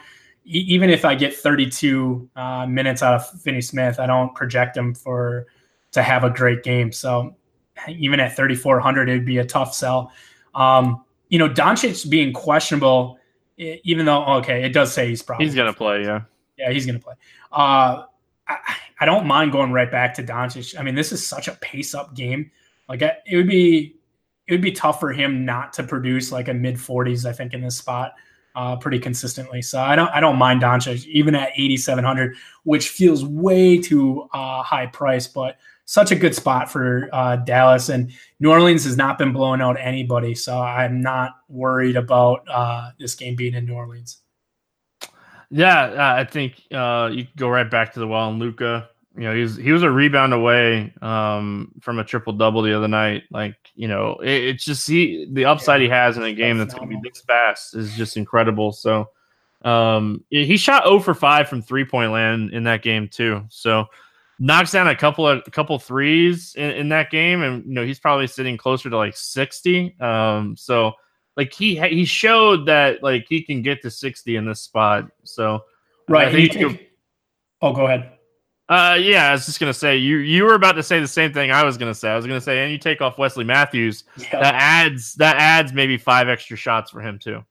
D: even if I get 32 uh, minutes out of Finney Smith, I don't project him for to have a great game. So even at 3,400, it'd be a tough sell. Um, you know, Doncic being questionable, even though, okay, it does say he's probably.
C: He's going to play, yeah.
D: Yeah, he's going to play. Uh, I, I, don't mind going right back to Doncic. I mean, this is such a pace up game. Like, it would be. It would be tough for him not to produce like a mid 40s, I think, in this spot uh, pretty consistently. So I don't I don't mind Doncic even at 8,700, which feels way too uh, high price, but such a good spot for uh, Dallas. And New Orleans has not been blowing out anybody, so I'm not worried about uh, this game being in New Orleans.
C: Yeah, I think uh, you go right back to the well and Luka. You know, he's he was a rebound away um, from a triple double the other night. Like, you know, it, it's just he the upside he has in a game that's, going to be this fast is just incredible. So, um, he shot 0 for 5 from three point land in that game too. So, knocks down a couple of a couple threes in, in, that game, and you know he's probably sitting closer to like sixty. Um, so like he he showed that like he can get to sixty in this spot. So
D: right, take, oh, go ahead.
C: Uh, yeah, I was just gonna say you you were about to say the same thing I was gonna say. I was gonna say, and you take off Wesley Matthews, that adds that adds maybe five extra shots for him too.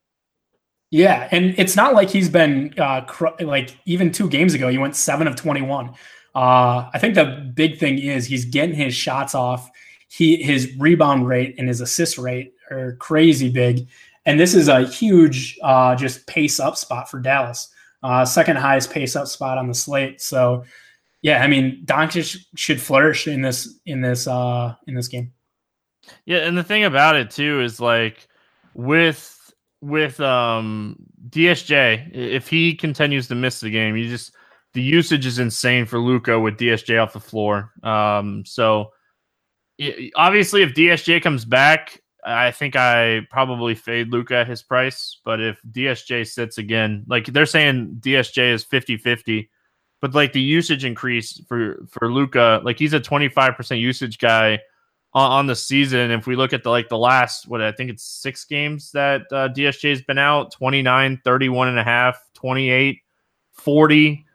D: Yeah, and it's not like he's been uh, cr- like even two games ago he went seven of twenty one. Uh, I think the big thing is he's getting his shots off. He his rebound rate and his assist rate are crazy big, and this is a huge uh, just pace up spot for Dallas. Uh, second highest pace up spot on the slate. So yeah, I mean, Doncic should flourish in this in this uh in this game.
C: Yeah, and the thing about it too is like with with um DSJ, if he continues to miss the game, you just the usage is insane for Luka with DSJ off the floor. Um, so obviously, if DSJ comes back, I think I probably fade Luka at his price. But if DSJ sits again, like they're saying DSJ is 50 50, but like the usage increase for for Luka, like he's a 25% usage guy on, on, the season. If we look at the like the last, what I think it's six games that uh, DSJ has been out 29, 31 and a half, 28, 40.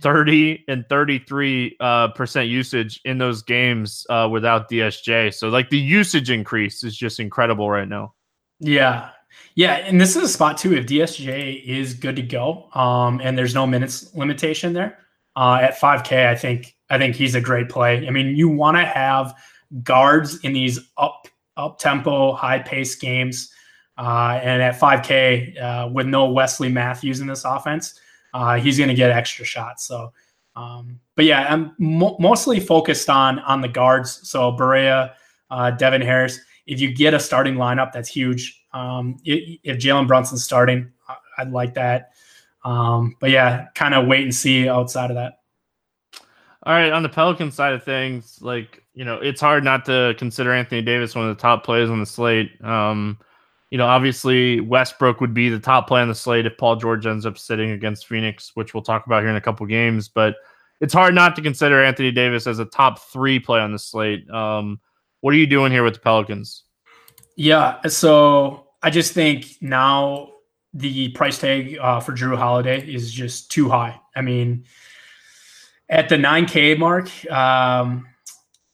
C: 30 and 33 uh, percent usage in those games uh, without DSJ. So like the usage increase is just incredible right now.
D: Yeah. Yeah, and this is a spot too. If DSJ is good to go, um, and there's no minutes limitation there uh, at 5K, I think I think he's a great play. I mean, you want to have guards in these up up tempo, high pace games, uh, and at 5K uh, with no Wesley Matthews in this offense, uh, he's going to get extra shots. So, um, but yeah, I'm mo- mostly focused on on the guards. So Barea, uh, Devin Harris. If you get a starting lineup, that's huge. Um, if, Jalen Brunson's starting, I'd like that. Um, but yeah, kind of wait and see outside of that.
C: All right, on the Pelican side of things, like you know, it's hard not to consider Anthony Davis one of the top players on the slate. Um, you know, obviously Westbrook would be the top play on the slate if Paul George ends up sitting against Phoenix, which we'll talk about here in a couple games. But it's hard not to consider Anthony Davis as a top three play on the slate. Um, what are you doing here with the Pelicans?
D: Yeah, so I just think now the price tag uh, for Jrue Holiday is just too high. I mean, at the 9K mark, um,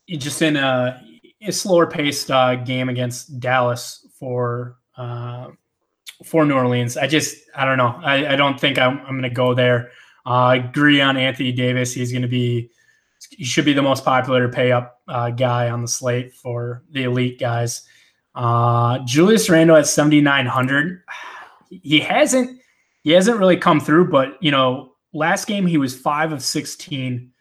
D: just in a, a slower paced uh, game against Dallas for uh, for New Orleans. I just I don't know. I, I don't think I'm, I'm going to go there. Uh, I agree on Anthony Davis. He's going to be he should be the most popular pay up uh, guy on the slate for the elite guys. Uh, Julius Randle at 7900. He hasn't he hasn't really come through, but you know, last game he was five of 16.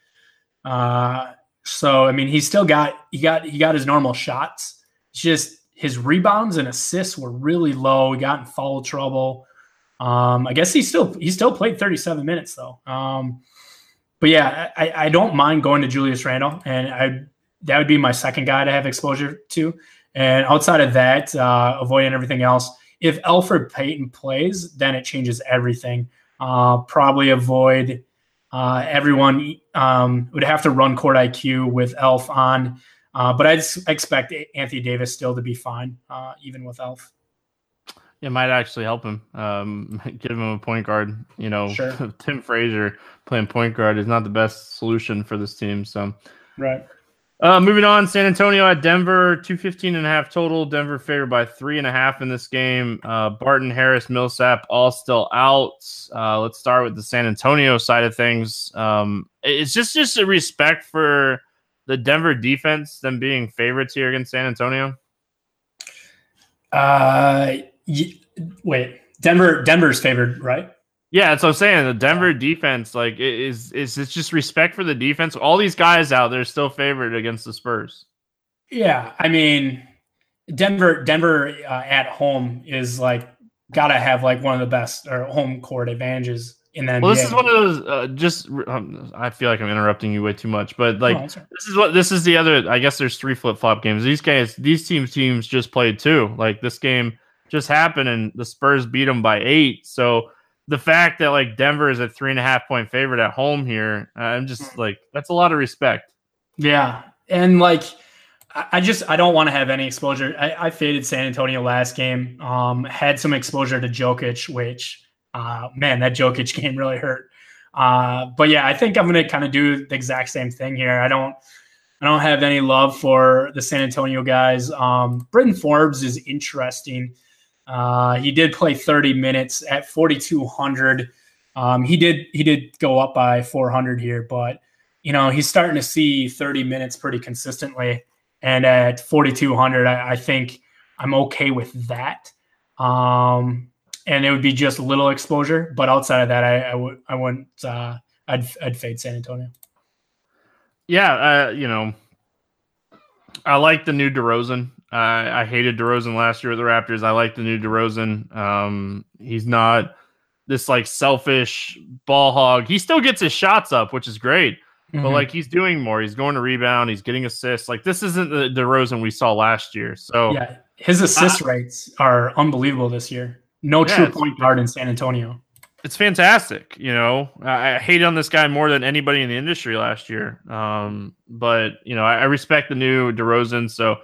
D: Uh, so I mean, he still got he got he got his normal shots. It's just his rebounds and assists were really low. He got in foul trouble. Um, I guess he still he still played 37 minutes though. Um, but yeah, I, I don't mind going to Julius Randle, and I that would be my second guy to have exposure to. And outside of that, uh, avoiding everything else. If Elfrid Payton plays, then it changes everything. Uh, probably avoid uh, everyone. Um, would have to run court IQ with Elf on. Uh, but I expect Anthony Davis still to be fine, uh, even with Elf.
C: It might actually help him. Um, <laughs> give him a point guard. You know, sure. <laughs> Tim Frazier playing point guard is not the best solution for this team. So,
D: right.
C: Uh, moving on, San Antonio at Denver, 215 and a half total. Denver favored by three and a half in this game. Uh, Barton, Harris, Millsap, all still out. Uh, let's start with the San Antonio side of things. Um, it's just just a respect for the Denver defense, them being favorites here against San Antonio?
D: Uh, y- wait, Denver. Denver's favored, right?
C: Yeah, that's what I'm saying. The Denver defense, like, is is it's just respect for the defense. All these guys out there still favored against the Spurs.
D: Yeah, I mean, Denver, Denver uh, at home is like gotta have like one of the best or home court advantages in the
C: well, NBA. this is one of those. Uh, just um, I feel like I'm interrupting you way too much, but like this is what this is the other. I guess there's three flip flop games. These guys, these teams, teams just played two. Like this game just happened, and the Spurs beat them by eight. So the fact that like Denver is a three and a half point favorite at home here, I'm just hmm. like that's a lot of respect.
D: Yeah, and like. I just I don't want to have any exposure. I, I faded San Antonio last game. Um, had some exposure to Jokic, which uh, man, that Jokic <laughs> game really hurt. Uh, but yeah, I think I'm going to kind of do the exact same thing here. I don't, I don't have any love for the San Antonio guys. Um, Bryn Forbes is interesting. Uh, he did play 30 minutes at 4,200. Um, he did, he did go up by 400 here, but you know he's starting to see 30 minutes pretty consistently. And at 4,200, I, I think I'm okay with that. Um, and it would be just little exposure. But outside of that, I, I would I wouldn't uh, I'd I'd fade San Antonio.
C: Yeah, uh, you know, I like the new DeRozan. I hated DeRozan last year with the Raptors. I like the new DeRozan. Um, he's not this like selfish ball hog. He still gets his shots up, which is great. Mm-hmm. But like he's doing more. He's going to rebound. He's getting assists. Like this isn't the DeRozan we saw last year. So
D: yeah, his assist uh, rates are unbelievable this year. No yeah, true point guard in San Antonio.
C: It's fantastic. You know, I, I hate on this guy more than anybody in the industry last year. Um, but you know, I, I respect the new DeRozan. So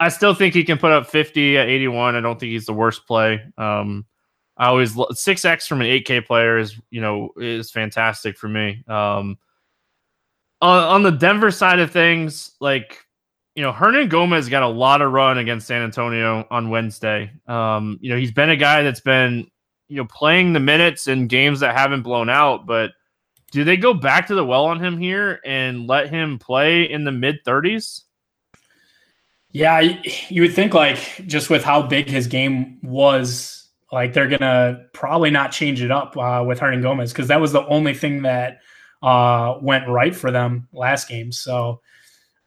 C: I still think he can put up 50 at 81. I don't think he's the worst play. Um, I always six X from an 8K player is you know is fantastic for me. Um, on, on the Denver side of things, like you know, Hernangomez got a lot of run against San Antonio on Wednesday. Um, you know, he's been a guy that's been you know playing the minutes in games that haven't blown out, but do they go back to the well on him here and let him play in the mid 30s?
D: Yeah, you would think like just with how big his game was, like they're gonna probably not change it up uh, with Hernangomez because that was the only thing that uh, went right for them last game. So,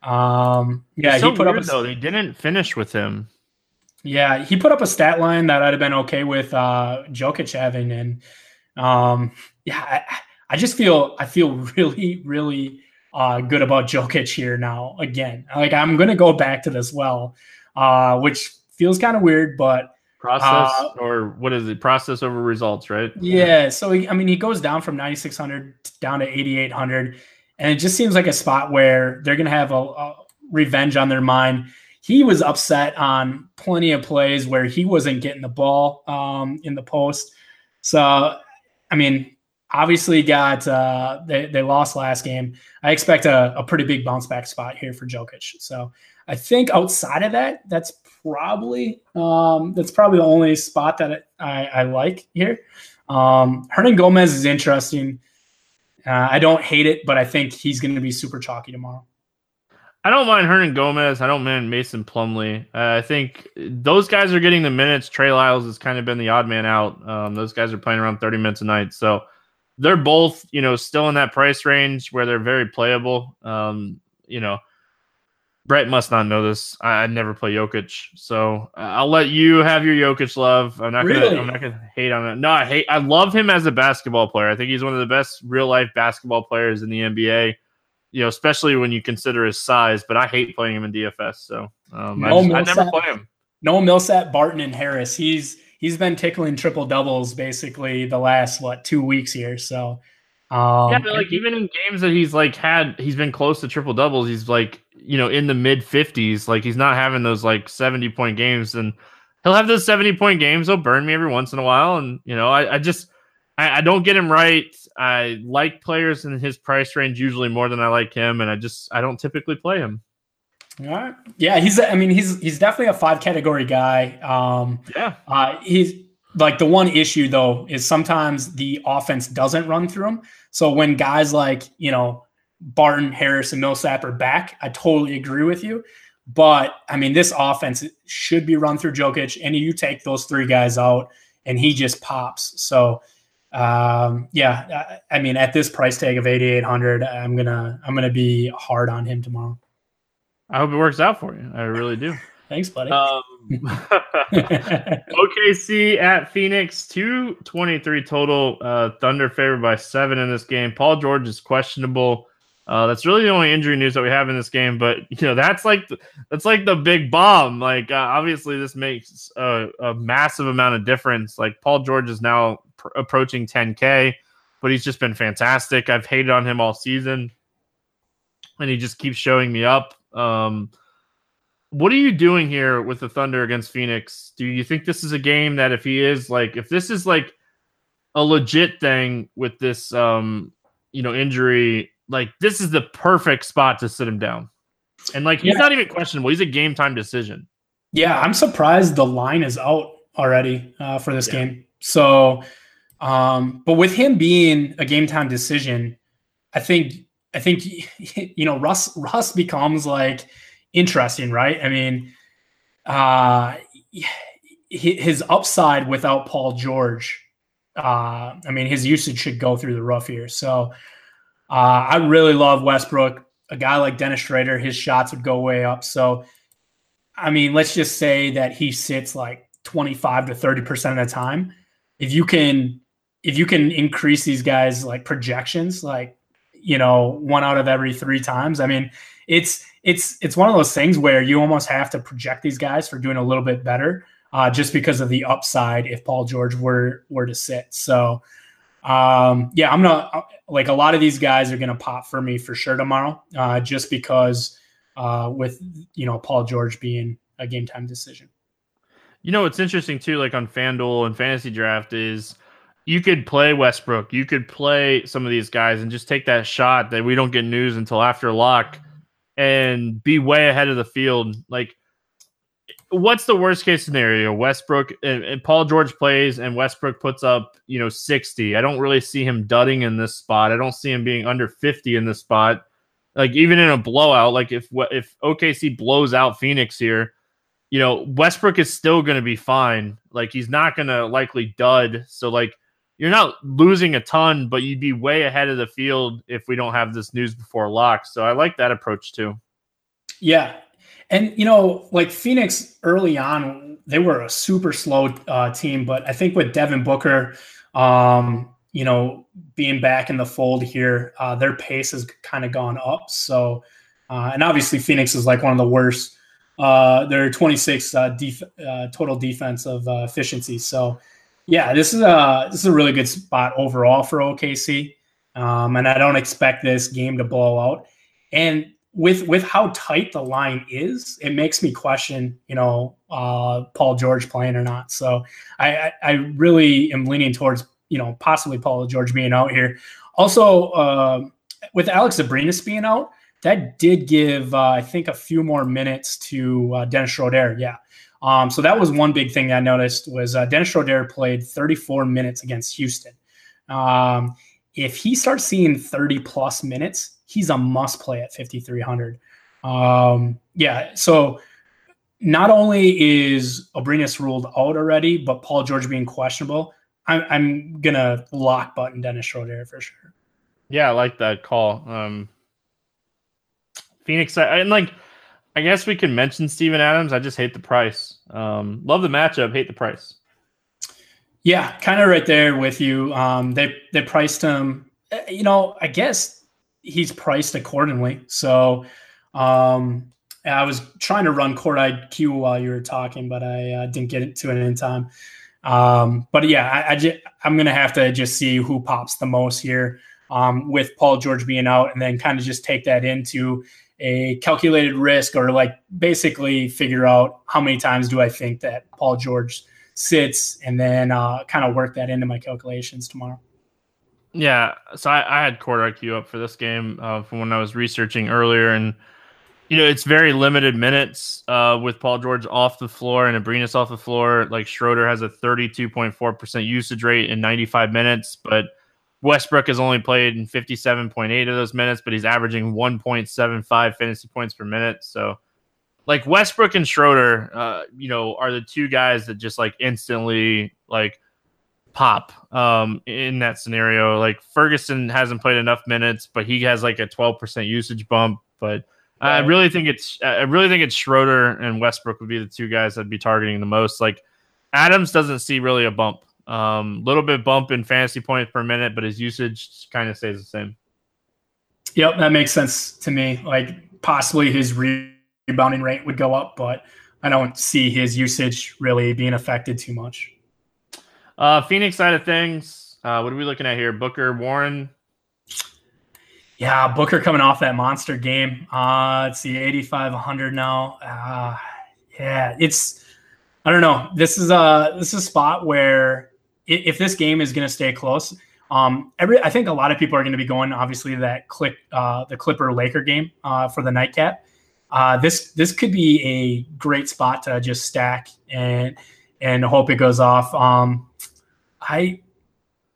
D: um, yeah,
C: so he put weird, up a, though they didn't finish with him.
D: Yeah, he put up a stat line that I'd have been okay with uh, Jokic having, and um, yeah, I, I just feel I feel <laughs> really really uh, good about Jokic here now again. Like I'm gonna go back to this well, uh, which feels kind of weird, but
C: process uh, or what is it? Process over results, right?
D: Yeah. So he, I mean, he goes down from 9600 down to 8800, and it just seems like a spot where they're gonna have a, a revenge on their mind. He was upset on plenty of plays where he wasn't getting the ball um, in the post. So, I mean, obviously got uh, they, they lost last game. I expect a, a pretty big bounce back spot here for Jokic. So I think outside of that, that's probably um, that's probably the only spot that I, I like here. Um, Hernangomez is interesting. Uh, I don't hate it, but I think he's going to be super chalky tomorrow.
C: I don't mind Hernangomez. I don't mind Mason Plumlee. Uh, I think those guys are getting the minutes. Trey Lyles has kind of been the odd man out. Um, those guys are playing around 30 minutes a night. So they're both, you know, still in that price range where they're very playable. Um, you know, Brett must not know this. I, I never play Jokic, so uh, I'll let you have your Jokic love. I'm not really? gonna. I'm not gonna hate on it. No, I hate. I love him as a basketball player. I think he's one of the best real life basketball players in the NBA. You know, especially when you consider his size. But I hate playing him in DFS. So um, no I, just, I never play him.
D: No Millsap, Barton, and Harris. He's he's been tickling triple doubles basically the last what two weeks here. So
C: um, yeah, but like even in games that he's like had, he's been close to triple doubles. He's like you know in the mid fifties. Like he's not having those like seventy point games, and he'll have those seventy point games. He'll burn me every once in a while, and you know I, I just I, I don't get him right. I like players in his price range usually more than I like him, and I just I don't typically play him.
D: All right. Yeah, he's. I mean, he's he's definitely a five category guy. Um,
C: yeah.
D: Uh, he's like the one issue though is sometimes the offense doesn't run through him. So when guys like you know Barton, Harris, and Millsap are back, I totally agree with you. But I mean, this offense should be run through Jokic, and you take those three guys out, and he just pops. So um, yeah, I, I mean, at this price tag of eighty eight hundred, I'm gonna I'm gonna be hard on him tomorrow.
C: I hope it works out for you. I really do. <laughs>
D: Thanks, buddy.
C: Um, <laughs> OKC at Phoenix, 223 total. Uh, Thunder favored by seven in this game. Paul George is questionable. Uh, that's really the only injury news that we have in this game. But you know, that's like the, that's like the big bomb. Like uh, obviously, this makes a, a, massive amount of difference. Like Paul George is now pr- approaching 10k, but he's just been fantastic. I've hated on him all season, and he just keeps showing me up. Um, what are you doing here with the Thunder against Phoenix? Do you think this is a game that if he is like if this is like a legit thing with this um you know injury, like this is the perfect spot to sit him down. And like he's yeah. not even questionable. He's a game time decision.
D: Yeah, I'm surprised the line is out already uh, for this yeah. game. So um but with him being a game time decision, I think I think <laughs> you know Russ Russ becomes like interesting, right? I mean, uh, his upside without Paul George, uh, I mean, his usage should go through the roof here. So uh, I really love Westbrook. a guy like Dennis Schroeder, his shots would go way up. So, I mean, let's just say that he sits like 25 to 30% of the time. If you can, if you can increase these guys like projections, like, you know, one out of every three times, I mean, it's, it's, it's one of those things where you almost have to project these guys for doing a little bit better uh, just because of the upside if Paul George were, were to sit. So, um, yeah, I'm gonna like a lot of these guys are gonna pop for me for sure tomorrow, uh, just because uh, with you know Paul George being a game time decision.
C: You know what's interesting too, like on FanDuel and FantasyDraft, is you could play Westbrook, you could play some of these guys, and just take that shot that we don't get news until after lock, and be way ahead of the field. Like what's the worst case scenario? Westbrook and, and, Paul George plays and Westbrook puts up, you know, 60. I don't really see him dudding in this spot. I don't see him being under 50 in this spot. Like even in a blowout, like if if OKC blows out Phoenix here, you know, Westbrook is still going to be fine. Like he's not going to likely dud. So like you're not losing a ton, but you'd be way ahead of the field if we don't have this news before lock. So I like that approach too.
D: Yeah, and you know, like Phoenix early on, they were a super slow uh, team, but I think with Devin Booker, um, you know, being back in the fold here, uh, their pace has kind of gone up. So, uh, and obviously Phoenix is like one of the worst. Uh, they're 26 uh, def- uh, total defensive uh, efficiency. So, yeah, this is a this is a really good spot overall for OKC, um, and I don't expect this game to blow out. And with with how tight the line is, it makes me question, you know, uh, Paul George playing or not. So I, I, I really am leaning towards, you know, possibly Paul George being out here. Also, uh, with Alex Abrines being out, that did give uh, I think a few more minutes to uh, Dennis Schroeder. Yeah. Um, so that was one big thing I noticed was uh, Dennis Schroeder played 34 minutes against Houston. Um, if he starts seeing 30 plus minutes, he's a must play at 5,300. Um, yeah. So not only is Abrines ruled out already, but Paul George being questionable, I'm, I'm to lock button Dennis Schroeder for sure.
C: Yeah, I like that call. Um, Phoenix, and like, I guess we can mention Steven Adams. I just hate the price. Um, love the matchup, hate the price.
D: Yeah, kind of right there with you. Um, they they priced him. Eh, you know, I guess he's priced accordingly. So um, I was trying to run Court IQ while you were talking, but I uh, didn't get to it in time. Um, but yeah, I, I just, I'm to have to just see who pops the most here um, with Paul George being out and then kind of just take that into a calculated risk or like basically figure out how many times do I think that Paul George sits and then uh, kind of work that into my calculations tomorrow.
C: Yeah, so I, I had Court IQ up for this game uh, from when I was researching earlier, and you know it's very limited minutes uh, with Paul George off the floor and Abrines off the floor. Like Schroeder has a thirty-two point four percent usage rate in ninety-five minutes, but Westbrook has only played in fifty-seven point eight of those minutes, but he's averaging one point seven five fantasy points per minute. So, like Westbrook and Schroeder, uh, you know, are the two guys that just like instantly like pop um, in that scenario. Like Ferguson hasn't played enough minutes, but he has like a 12% usage bump. But. I really think it's I really think it's Schroeder and Westbrook would be the two guys I'd be targeting the most. Like Adams doesn't see really a bump. Um, little bit bump in fantasy points per minute, but his usage kind of stays the same.
D: Yep, that makes sense to me. Like possibly his rebounding rate would go up, but I don't see his usage really being affected too much.
C: Uh, Phoenix side of things, uh, what are we looking at here? Booker, Warren.
D: Yeah, Booker coming off that monster game. Uh, let's see, 8,500 now. Uh, yeah, it's, I don't know. This is a, this is a spot where if this game is going to stay close, um, every, I think a lot of people are going to be going, obviously, that click, uh, the Clipper Laker game uh, for the nightcap. Uh, this this could be a great spot to just stack and and hope it goes off. Um, I,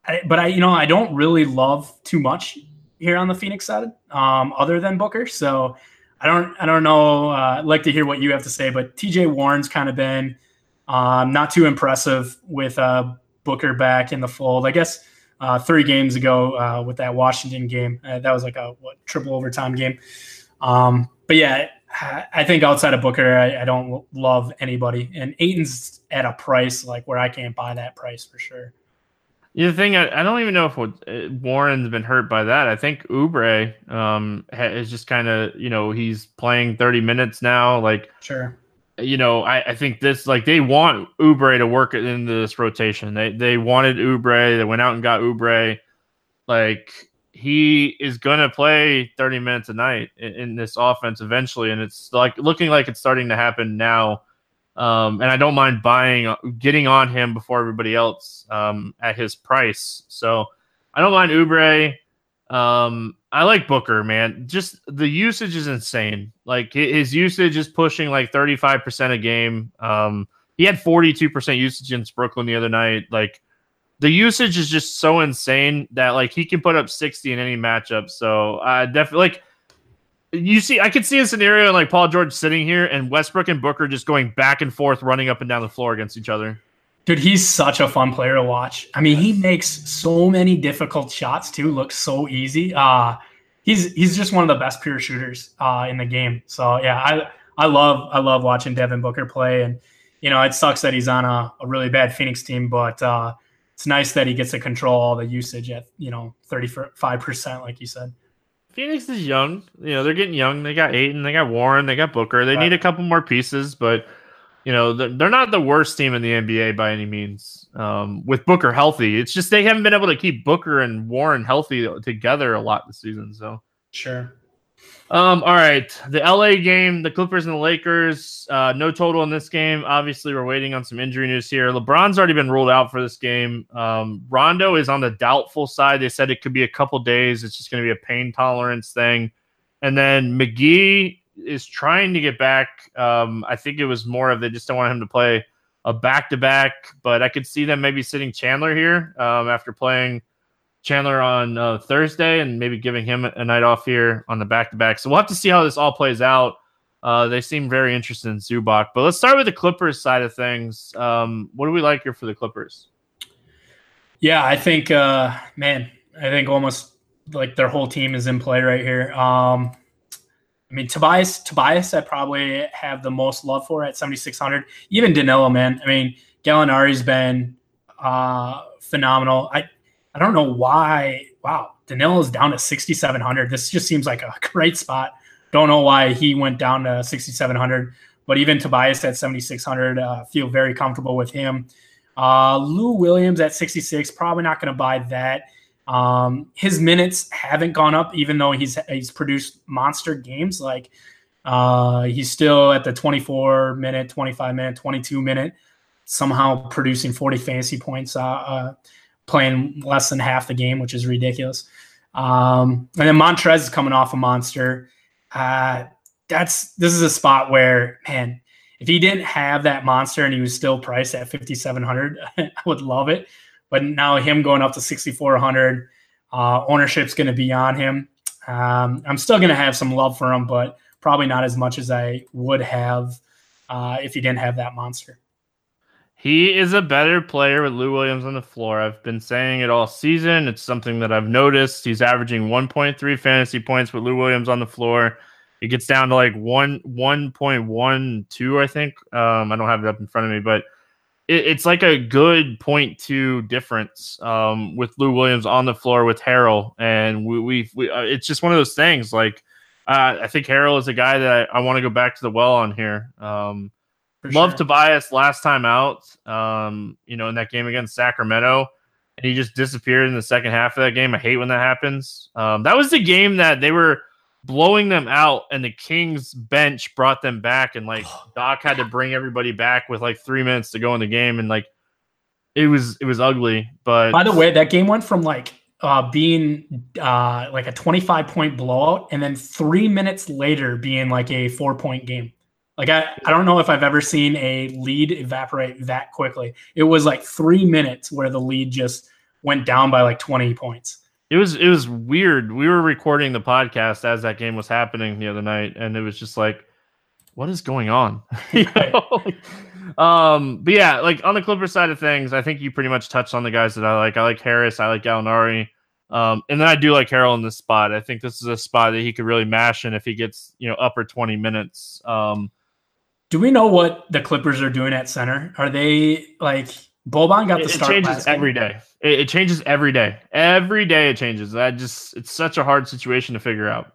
D: I, but I, you know, I don't really love too much here on the Phoenix side, um, other than Booker. So I don't, I don't know. Uh, I'd like to hear what you have to say, but TJ Warren's kind of been um, not too impressive with uh, Booker back in the fold. I guess uh, three games ago uh, with that Washington game, uh, that was like a what triple overtime game. Um, but yeah, I think outside of Booker, I, I, don't love anybody. And Ayton's at a price like where I can't buy that price for sure.
C: Yeah, the thing I, I don't even know if uh, Warren's been hurt by that. I think Oubre um, is just kind of you know he's playing thirty minutes now. Like
D: sure,
C: you know I, I think this like they want Oubre to work in this rotation. They they wanted Oubre. They went out and got Oubre. Like he is to play 30 minutes a night in, in, this offense eventually. And it's like looking like it's starting to happen now. Um, and I don't mind buying, getting on him before everybody else um, at his price. So I don't mind Oubre. Um, I like Booker, man. Just the usage is insane. Like his usage is pushing like 35% a game. Um, he had 42% usage against Brooklyn the other night. Like, the usage is just so insane that like he can put up 60 in any matchup. So uh definitely like you see I could see a scenario like Paul George sitting here and Westbrook and Booker just going back and forth running up and down the floor against each other.
D: Dude, he's such a fun player to watch. I mean, he makes so many difficult shots too look so easy. Uh he's he's just one of the best pure shooters uh in the game. So yeah, I I love I love watching Devin Booker play and you know, it sucks that he's on a, a really bad Phoenix team, but uh it's nice that he gets to control all the usage at you know 35 percent like you said
C: phoenix is young you know they're getting young they got Ayton they got warren they got booker they right. need a couple more pieces but you know they're not the worst team in the nba by any means um, with booker healthy it's just they haven't been able to keep booker and warren healthy together a lot this season so
D: sure
C: um, all right, the LA game, the Clippers and the Lakers. Uh, no total in this game. Obviously, we're waiting on some injury news here. LeBron's already been ruled out for this game. Um, Rondo is on the doubtful side. They said it could be a couple days. It's just going to be a pain tolerance thing. And then McGee is trying to get back. Um, I think it was more of they just don't want him to play a back to back, but I could see them maybe sitting Chandler here um, after playing Chandler on uh, Thursday and maybe giving him a night off here on the back to back. So we'll have to see how this all plays out. Uh, they seem very interested in Zubac, but let's start with the Clippers side of things. Um, what do we like here for the Clippers?
D: Yeah, I think, uh, man, I think almost like their whole team is in play right here. Um, I mean, Tobias, Tobias, I probably have the most love for at 7,600. Even Danilo, man. I mean, Gallinari's been uh, phenomenal. I I don't know why. Wow, Danilo's down to 6,700. This just seems like a <laughs> great spot. Don't know why he went down to 6,700, but even Tobias at 7,600, uh, feel very comfortable with him. Uh, Lou Williams at 66, probably not going to buy that. Um, his minutes haven't gone up, even though he's he's produced monster games. Like uh, he's still at the 24 minute, 25 minute, 22 minute, somehow producing 40 fantasy points. Uh, uh playing less than half the game, which is ridiculous. Um, and then Montrez is coming off a monster. Uh, that's this is a spot where man, if he didn't have that monster and he was still priced at 5700, <laughs> I would love it. But now him going up to 6400, uh, ownership's going to be on him. Um, I'm still going to have some love for him, but probably not as much as I would have uh, if he didn't have that monster.
C: He is a better player with Lou Williams on the floor. I've been saying it all season. It's something that I've noticed. He's averaging 1.3 fantasy points with Lou Williams on the floor. It gets down to like one 1.12, I think. Um, I don't have it up in front of me, but it, it's like a good point two difference um, with Lou Williams on the floor with Harrell, and we, we, we uh, it's just one of those things. Like uh, I think Harrell is a guy that I, I want to go back to the well on here. Um, Love sure. Tobias last time out, um, you know, in that game against Sacramento, and he just disappeared in the second half of that game. I hate when that happens. Um, that was the game that they were blowing them out, and the Kings bench brought them back, and like <sighs> Doc had to bring everybody back with like three minutes to go in the game, and like it was it was ugly. But
D: by the way, that game went from like uh, being uh, like a 25 point blowout and then three minutes later being like a four point game. Like I, I don't know if I've ever seen a lead evaporate that quickly. It was like three minutes where the lead just went down by like 20 points.
C: It was it was weird. We were recording the podcast as that game was happening the other night, and it was just like, what is going on? <laughs> um, but yeah, like on the Clipper side of things, I think you pretty much touched on the guys that I like. I like Harris, I like Gallinari. Um, and then I do like Harrell in this spot. I think this is a spot that he could really mash in if he gets you know upper twenty minutes. Um,
D: do we know what the Clippers are doing at center? Are they like Boban got the
C: it,
D: start?
C: It changes every day. It, it, changes every day. Every day it changes. That just it's such a hard situation to figure out.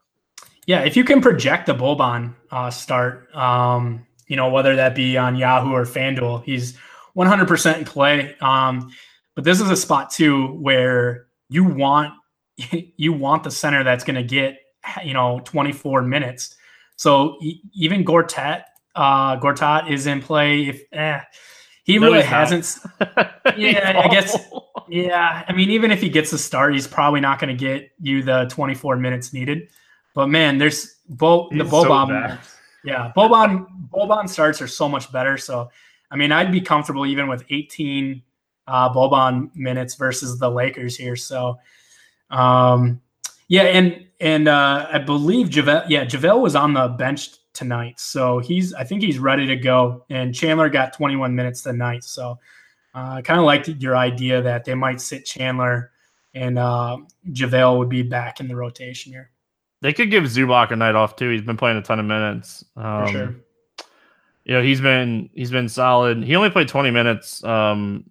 D: Yeah, if you can project the Boban uh, start, um, you know whether that be on Yahoo or FanDuel, he's 100% in play. Um, but this is a spot too where you want <laughs> you want the center that's going to get you know 24 minutes. So even Gortat uh, Gortat is in play. If eh, he no, really hasn't, <laughs> yeah, I guess. Yeah, I mean, even if he gets the start, he's probably not going to get you the 24 minutes needed. But man, there's Bo the Boban. So yeah, Boban Boban starts are so much better. So I mean, I'd be comfortable even with 18 uh, Boban minutes versus the Lakers here. So, um, yeah, and and uh, I believe JaVale, yeah, JaVale was on the bench tonight, so he's I think he's ready to go. And Chandler got 21 minutes tonight, so uh, I kind of liked your idea that they might sit Chandler and uh, JaVale would be back in the rotation here.
C: They could give Zubac a night off too. He's been playing a ton of minutes. Um, For sure you know he's been he's been solid. He only played 20 minutes um,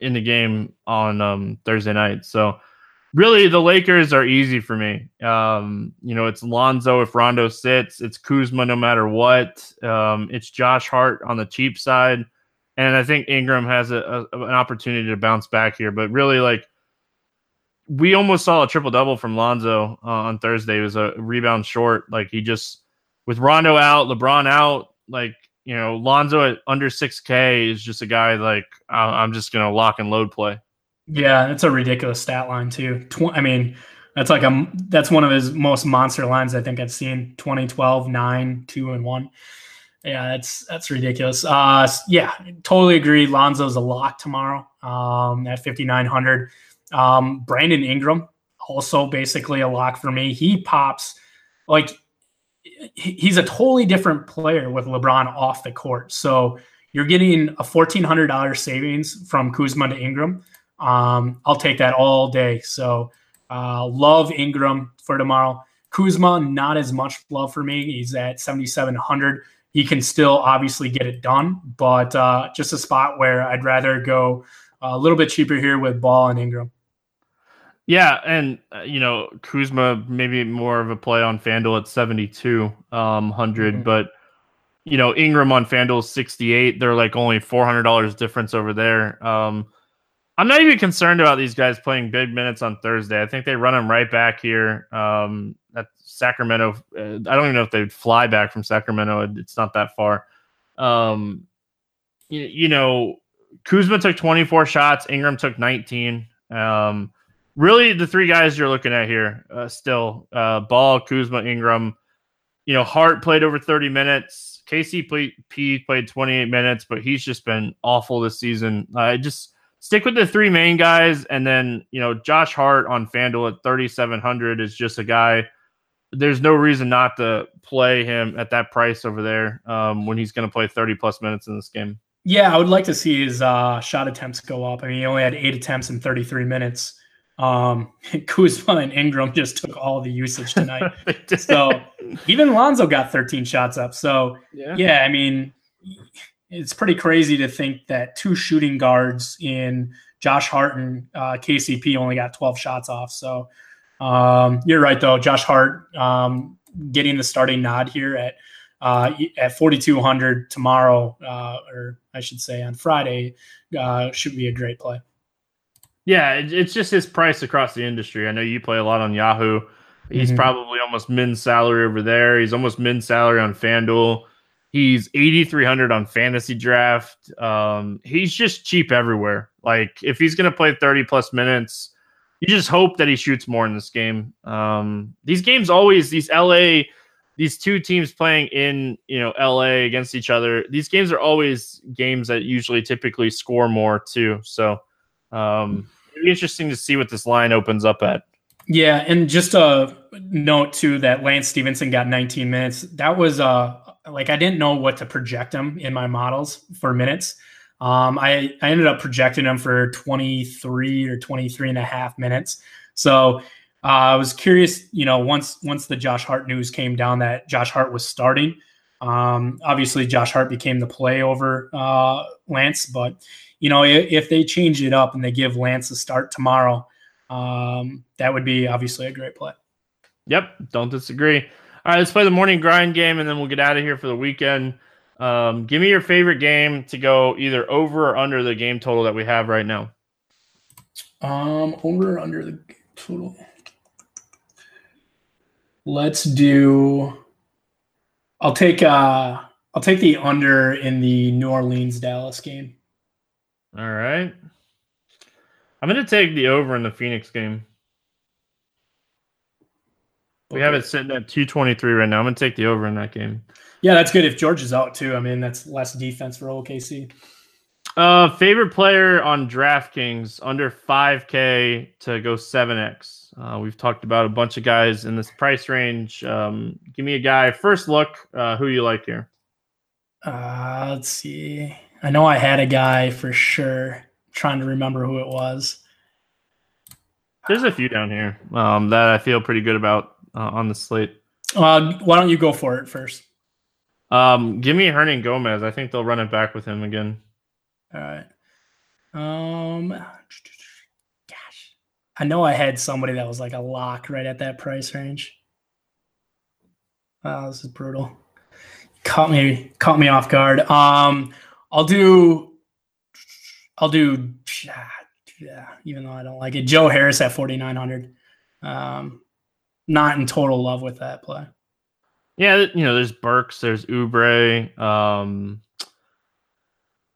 C: in the game on um, Thursday night, so really the Lakers are easy for me. Um, you know, it's Lonzo if Rondo sits, it's Kuzma no matter what. Um, it's Josh Hart on the cheap side, and I think Ingram has a, a, an opportunity to bounce back here. But really, like we almost saw a triple double from Lonzo uh, on Thursday. It was a rebound short. Like he just with Rondo out, LeBron out, like you know, Lonzo at under 6K is just a guy like I'm just going to lock and load play.
D: Yeah, it's a ridiculous stat line too. Tw- I mean, that's like a that's one of his most monster lines I think I've seen. 2012, 9, 2 and 1. Yeah, that's that's ridiculous. Uh yeah, totally agree. Lonzo's a lock tomorrow um at 5900. Um Brandon Ingram also basically a lock for me. He pops like he's a totally different player with LeBron off the court. So you're getting a fourteen hundred dollars savings from Kuzma to Ingram. Um, I'll take that all day. So uh, love Ingram for tomorrow. Kuzma, not as much love for me. He's at seventy seven hundred. He can still obviously get it done, but uh, just a spot where I'd rather go a little bit cheaper here with Ball and Ingram.
C: Yeah, and uh, you know Kuzma maybe more of a play on Fanduel at seventy two um, hundred, mm-hmm. but you know Ingram on Fanduel sixty eight. They're like only four hundred dollars difference over there. Um, I'm not even concerned about these guys playing big minutes on Thursday. I think they run them right back here um, at Sacramento. Uh, I don't even know if they'd fly back from Sacramento. It's not that far. Um, you, you know, Kuzma took 24 shots. Ingram took 19. Um, really the three guys you're looking at here uh, still uh, Ball, Kuzma, Ingram. You know, Hart played over 30 minutes. KCP played 28 minutes, but he's just been awful this season. I just stick with the three main guys, and then you know Josh Hart on Fanduel at 3,700 is just a guy. There's no reason not to play him at that price over there um, when he's going to play 30 plus minutes in this game.
D: Yeah, I would like to see his uh, shot attempts go up. I mean, he only had eight attempts in 33 minutes. Um, <laughs> Kuzma and Ingram just took all the usage <laughs> tonight. so even Lonzo got 13 shots up. So yeah. yeah, I mean, it's pretty crazy to think that two shooting guards in Josh Hart and uh, KCP only got 12 shots off. So um, you're right, though. Josh Hart um, getting the starting nod here at uh, at 4,200 tomorrow, uh, or I should say on Friday, uh, should be a great play.
C: Yeah, it's just his price across the industry. I know you play a lot on Yahoo. He's mm-hmm. probably almost min salary over there. He's almost min salary on FanDuel. He's 8,300 on FantasyDraft. Um, he's just cheap everywhere. Like if he's going to play 30 plus minutes, you just hope that he shoots more in this game. Um, these games always, these LA, these two teams playing in, you know, LA against each other. These games are always games that usually typically score more too. So, um, it'd be interesting to see what this line opens up at.
D: Yeah, and just a note too that Lance Stephenson got 19 minutes. That was uh like I didn't know what to project him in my models for minutes. Um, I, I ended up projecting him for 23 or 23 and a half minutes. So uh, I was curious, you know, once once the Josh Hart news came down that Josh Hart was starting. Um, obviously, Josh Hart became the play over uh, Lance, but you know, if, if, they change it up and they give Lance a start tomorrow, um, that would be obviously a great play.
C: Yep, don't disagree. All right, let's play the morning grind game, and then we'll get out of here for the weekend. Um, give me your favorite game to go either over or under the game total that we have right now.
D: Um, over or under the total. Let's do. I'll take uh I'll take the under in the New Orleans Dallas game.
C: All right. I'm gonna take the over in the Phoenix game. We have it sitting at 223 right now. I'm gonna take the over in that game.
D: Yeah, that's good. If George is out too, I mean that's less defense for OKC.
C: Uh, favorite player on DraftKings under 5K to go 7X. Uh, we've talked about a bunch of guys in this price range. Um, give me a guy. First look, uh, who you like here?
D: Uh, let's see. I know I had a guy for sure. I'm trying to remember who it was.
C: There's a few down here um, that I feel pretty good about uh, on the slate.
D: Uh, why don't you go for it first?
C: Um, give me Hernangomez. I think they'll run it back with him again.
D: All right. Um, I know I had somebody that was like a lock right at that price range. Wow, this is brutal. Caught me caught me off guard. Um, I'll do I'll do yeah, even though I don't like it. Joe Harris at 4900. Um, not in total love with that play.
C: Yeah, you know, there's Burks, there's Oubre, um,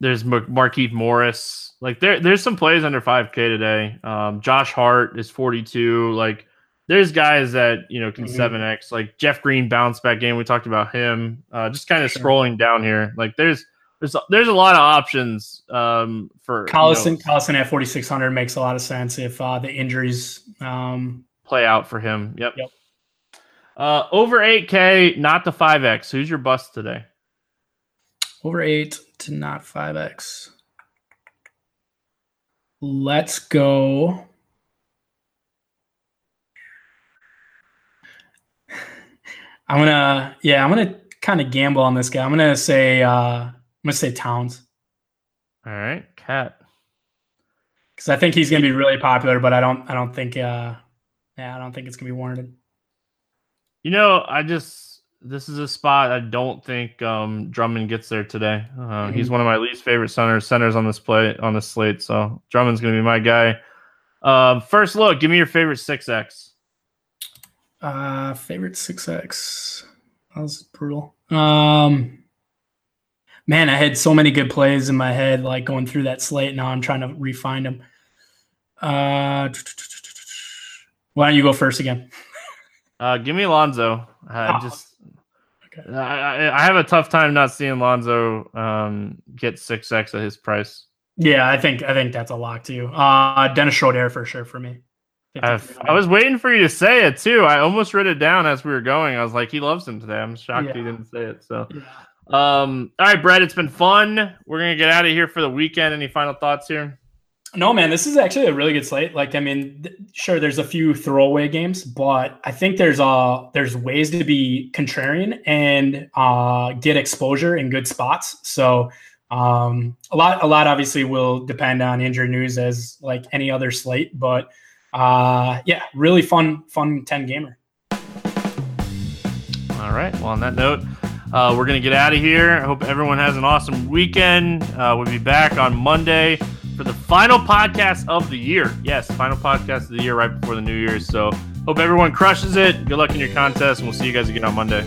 C: there's Mar- Markieff Morris. Like there, there's some plays under 5K today. Um, Josh Hart is 42. Like there's guys that you know can mm-hmm. 7X. Like Jeff Green bounce back game. We talked about him. Uh, just kind of sure. scrolling down here. Like there's there's there's a lot of options um, for
D: Collison. You know, Collison at 4600 makes a lot of sense if uh, the injuries um,
C: play out for him. Yep. Yep. Uh, over 8K, not the 5X. Who's your bust today?
D: Over eight to not 5x. Let's go. I'm gonna, yeah, I'm gonna kind of gamble on this guy. I'm gonna say, uh, I'm gonna say Towns.
C: All right, KAT.
D: Because I think he's gonna be really popular, but I don't, I don't think, uh, yeah, I don't think it's gonna be warranted.
C: You know, I just this is a spot I don't think um, Drummond gets there today. Uh, mm-hmm. He's one of my least favorite centers centers on this play on this slate. So Drummond's going to be my guy. Uh, first look, give me your favorite six X.
D: Uh, favorite six X. That was brutal. Um, man, I had so many good plays in my head, like going through that slate. Now I'm trying to refine them. Uh, why don't you go first again?
C: Uh, give me Lonzo. I just okay. I, I have a tough time not seeing Lonzo um, get six X at his price.
D: Yeah, I think I think that's a lock too. Uh, Dennis Schroeder for sure for me.
C: I was waiting for you to say it too. I almost wrote it down as we were going. I was like, he loves him today. I'm shocked yeah. he didn't say it. So, yeah. um, all right, Brett, it's been fun. We're gonna get out of here for the weekend. Any final thoughts here?
D: No, man, this is actually a really good slate. Like, I mean, th- sure, there's a few throwaway games, but I think there's uh there's ways to be contrarian and uh, get exposure in good spots. So, um, a lot, a lot obviously will depend on injury news as like any other slate, but uh, yeah, really fun, fun ten gamer.
C: All right. Well, on that note. Uh, we're going to get out of here. I hope everyone has an awesome weekend. Uh, we'll be back on Monday for the final podcast of the year. Yes, final podcast of the year right before the New Year's. So hope everyone crushes it. Good luck in your contest, and we'll see you guys again on Monday.